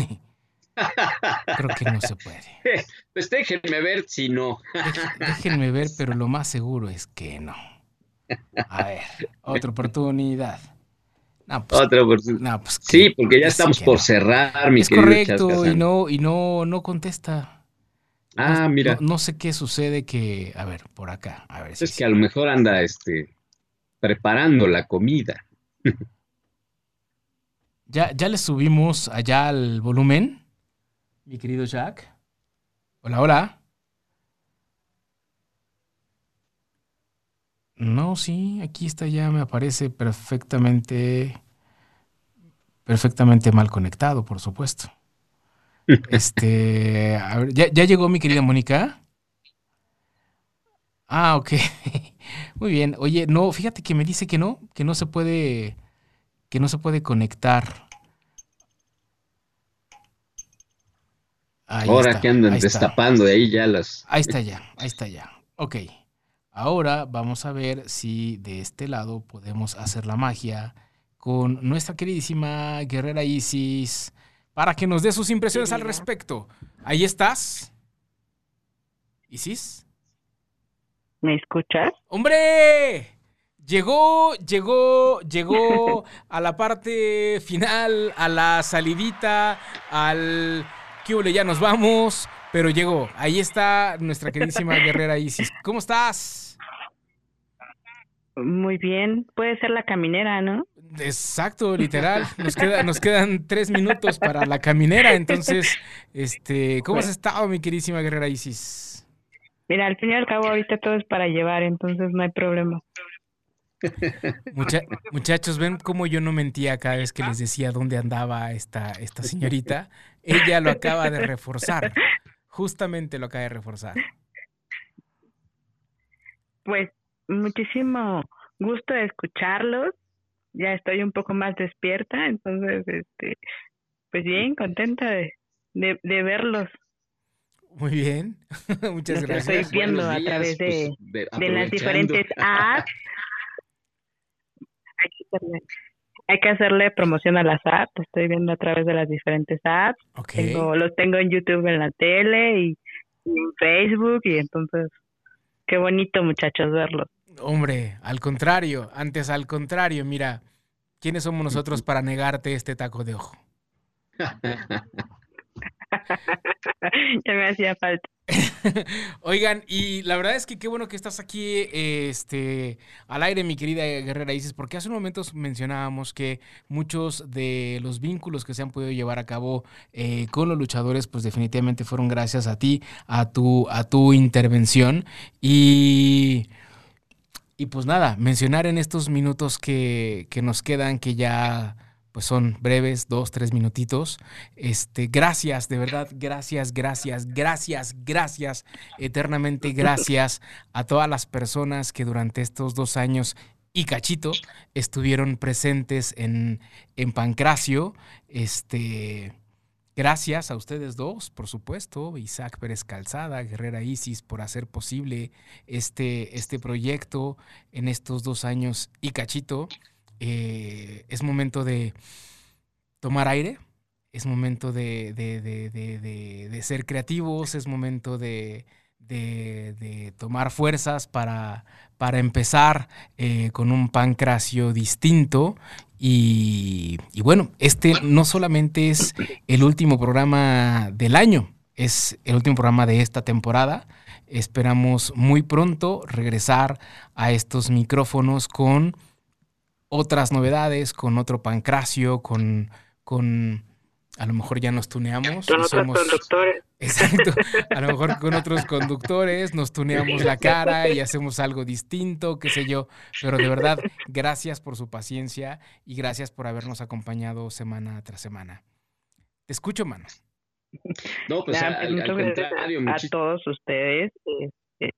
Creo que no se puede. Pues déjenme ver si no. Déjenme ver, pero lo más seguro es que no. A ver, otra oportunidad. Pues, Otra pues sí, porque ya estamos por cerrar, mi Es correcto, y no, y no, no contesta. Ah, mira. No, sé qué sucede que, a ver, por acá, a ver. es que a lo mejor anda, este, preparando la comida. ya, ya le subimos allá al volumen, mi querido Jack. Hola, hola. No, sí, aquí está ya, me aparece perfectamente, perfectamente mal conectado, por supuesto. Este, a ver, ¿ya, llegó mi querida Mónica? Ah, ok. Muy bien. Oye, no, fíjate que me dice que no, que no se puede, que no se puede conectar. Ahora que andan destapando de ahí ya las. Ahí está ya, ahí está ya. Ok. Ahora vamos a ver si de este lado podemos hacer la magia con nuestra queridísima guerrera Isis para que nos dé sus impresiones al respecto. ¿Ahí estás? ¿Isis? ¿Me escuchas? ¡Hombre! Llegó, llegó, llegó a la parte final, a la salidita, al... ¿Qué ya nos vamos? Pero llegó. Ahí está nuestra queridísima guerrera Isis. ¿Cómo estás? Muy bien, puede ser la caminera, ¿no? Exacto, literal. Nos, queda, nos quedan tres minutos para la caminera. Entonces, este, ¿cómo has estado, mi queridísima guerrera Isis? Mira, al fin y al cabo, ahorita todo es para llevar, entonces no hay problema. muchachos, ven cómo yo no mentía cada vez que les decía dónde andaba esta, esta señorita. Ella lo acaba de reforzar. Justamente lo acaba de reforzar. Pues muchísimo gusto de escucharlos. Ya estoy un poco más despierta, entonces, este, pues bien, contenta de, de, verlos. Muy bien, muchas gracias. Estoy viendo a través de, pues, de, las diferentes apps. Hay que, hacerle, promoción a las apps. Estoy viendo a través de las diferentes apps. Tengo, los tengo en YouTube, en la tele y en Facebook y entonces, qué bonito muchachos verlos. Hombre, al contrario, antes al contrario, mira, ¿quiénes somos nosotros para negarte este taco de ojo? ya me hacía falta. Oigan, y la verdad es que qué bueno que estás aquí este, al aire, mi querida Guerrera Isis, porque hace un momento mencionábamos que muchos de los vínculos que se han podido llevar a cabo eh, con los luchadores, pues definitivamente fueron gracias a ti, a tu, a tu intervención. Y y pues nada, mencionar en estos minutos que, nos quedan, que ya pues son breves, dos, tres minutitos. Este, gracias, de verdad, gracias, gracias, gracias, gracias, eternamente gracias a todas las personas que durante estos dos años y Cachito estuvieron presentes en, en Pancracio. Este, gracias a ustedes dos, por supuesto, Isaac Pérez Calzada, Guerrera Isis, por hacer posible este, este proyecto en estos dos años y Cachito. Eh, es momento de tomar aire, es momento de, de, ser creativos, es momento de, tomar fuerzas para, para empezar eh, con un pancracio distinto. Y, y, bueno, este no solamente es el último programa del año, es el último programa de esta temporada. Esperamos muy pronto regresar a estos micrófonos con otras novedades, con otro pancracio, con, con a lo mejor ya nos tuneamos. Con otros conductores. Exacto. A lo mejor con otros conductores nos tuneamos la cara y hacemos algo distinto, qué sé yo. Pero de verdad, gracias por su paciencia y gracias por habernos acompañado semana tras semana. Te escucho, mano. No, pues, al, contrario. A todos ustedes. Este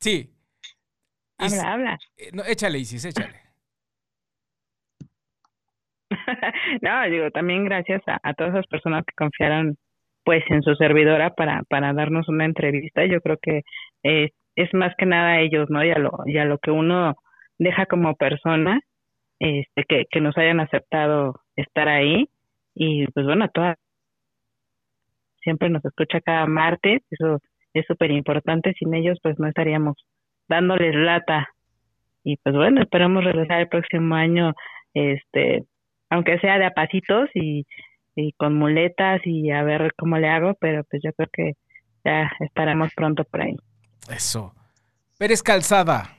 sí, Habla, habla. Eh, no, échale, Isis, échale. no, digo, también gracias a, todas esas personas que confiaron pues en su servidora para, para darnos una entrevista. Yo creo que eh, es más que nada ellos, ¿no? Y a lo, y lo que uno deja como persona, este, que, que nos hayan aceptado estar ahí. Y pues bueno, todas siempre nos escucha cada martes, eso es súper importante, sin ellos pues no estaríamos dándoles lata. Y pues bueno, esperamos regresar el próximo año, este, aunque sea de a pasitos y, y con muletas y a ver cómo le hago, pero pues yo creo que ya estaremos pronto por ahí. Eso. Pérez Calzada,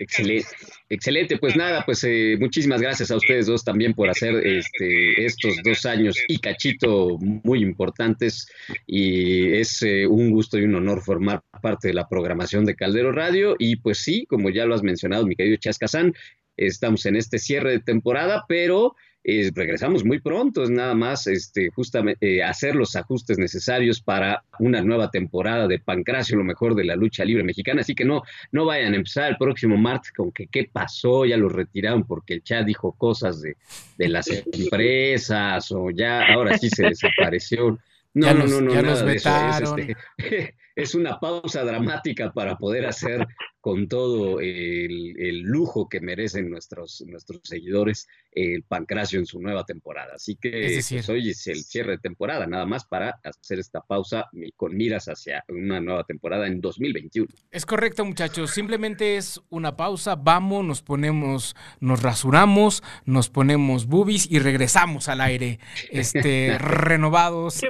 Excelente, excelente. Pues nada, pues eh, muchísimas gracias a ustedes dos también por hacer este, estos dos años y cachito muy importantes. Y es eh, un gusto y un honor formar parte de la programación de Caldero Radio. Y pues sí, como ya lo has mencionado, mi querido Chascazán, estamos en este cierre de temporada, pero eh, regresamos muy pronto, es nada más este, justamente eh, hacer los ajustes necesarios para una nueva temporada de Pancracio, lo mejor de la lucha libre mexicana. Así que no, no vayan a empezar el próximo martes con que qué pasó, ya lo retiraron porque el chat dijo cosas de, de las empresas o ya ahora sí se desapareció. No, no, no, no, ya nada Es, este, es una pausa dramática para poder hacer con todo el, lujo que merecen nuestros, nuestros seguidores el Pancracio en su nueva temporada. Así que pues, hoy es el cierre de temporada, nada más para hacer esta pausa con miras hacia una nueva temporada en 2021. Es correcto, muchachos. Simplemente es una pausa. Vamos, nos ponemos, nos rasuramos, nos ponemos boobies y regresamos al aire, este, renovados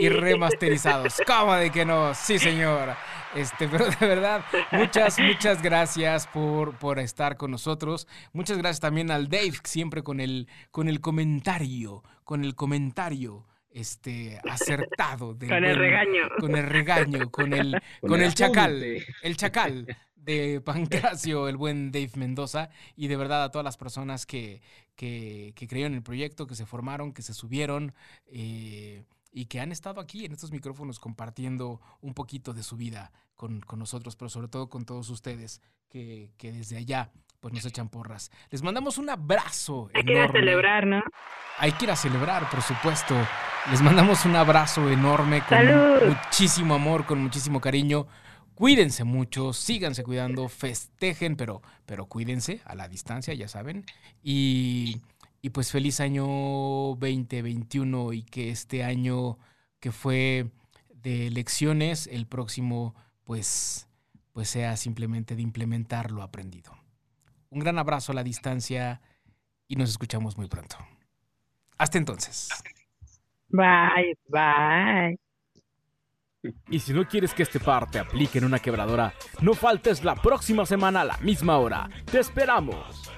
y remasterizados. ¿Cómo de que no? Sí, señora. Este, pero de verdad, muchas, muchas gracias por, por estar con nosotros. Muchas gracias también al Dave, siempre con el, con el comentario, con el comentario este acertado con el regaño con el regaño con el con, el, chacal el chacal de Pancracio, el buen Dave Mendoza, y de verdad a todas las personas que, que, que creyeron en el proyecto, que se formaron, que se subieron. Eh, y que han estado aquí en estos micrófonos compartiendo un poquito de su vida con, nosotros, pero sobre todo con todos ustedes que, desde allá pues nos echan porras. Les mandamos un abrazo. Hay que ir a celebrar, ¿no? Hay que ir a celebrar, por supuesto. Les mandamos un abrazo enorme con muchísimo amor, con muchísimo cariño. Cuídense mucho, síganse cuidando, festejen, pero, pero cuídense a la distancia, ya saben. Y y pues feliz año 2021 y que este año que fue de elecciones, el próximo pues, pues sea simplemente de implementar lo aprendido. Un gran abrazo a la distancia y nos escuchamos muy pronto. Hasta entonces. Bye, bye. Y si no quieres que este par te aplique en una quebradora, no faltes la próxima semana a la misma hora. ¡Te esperamos!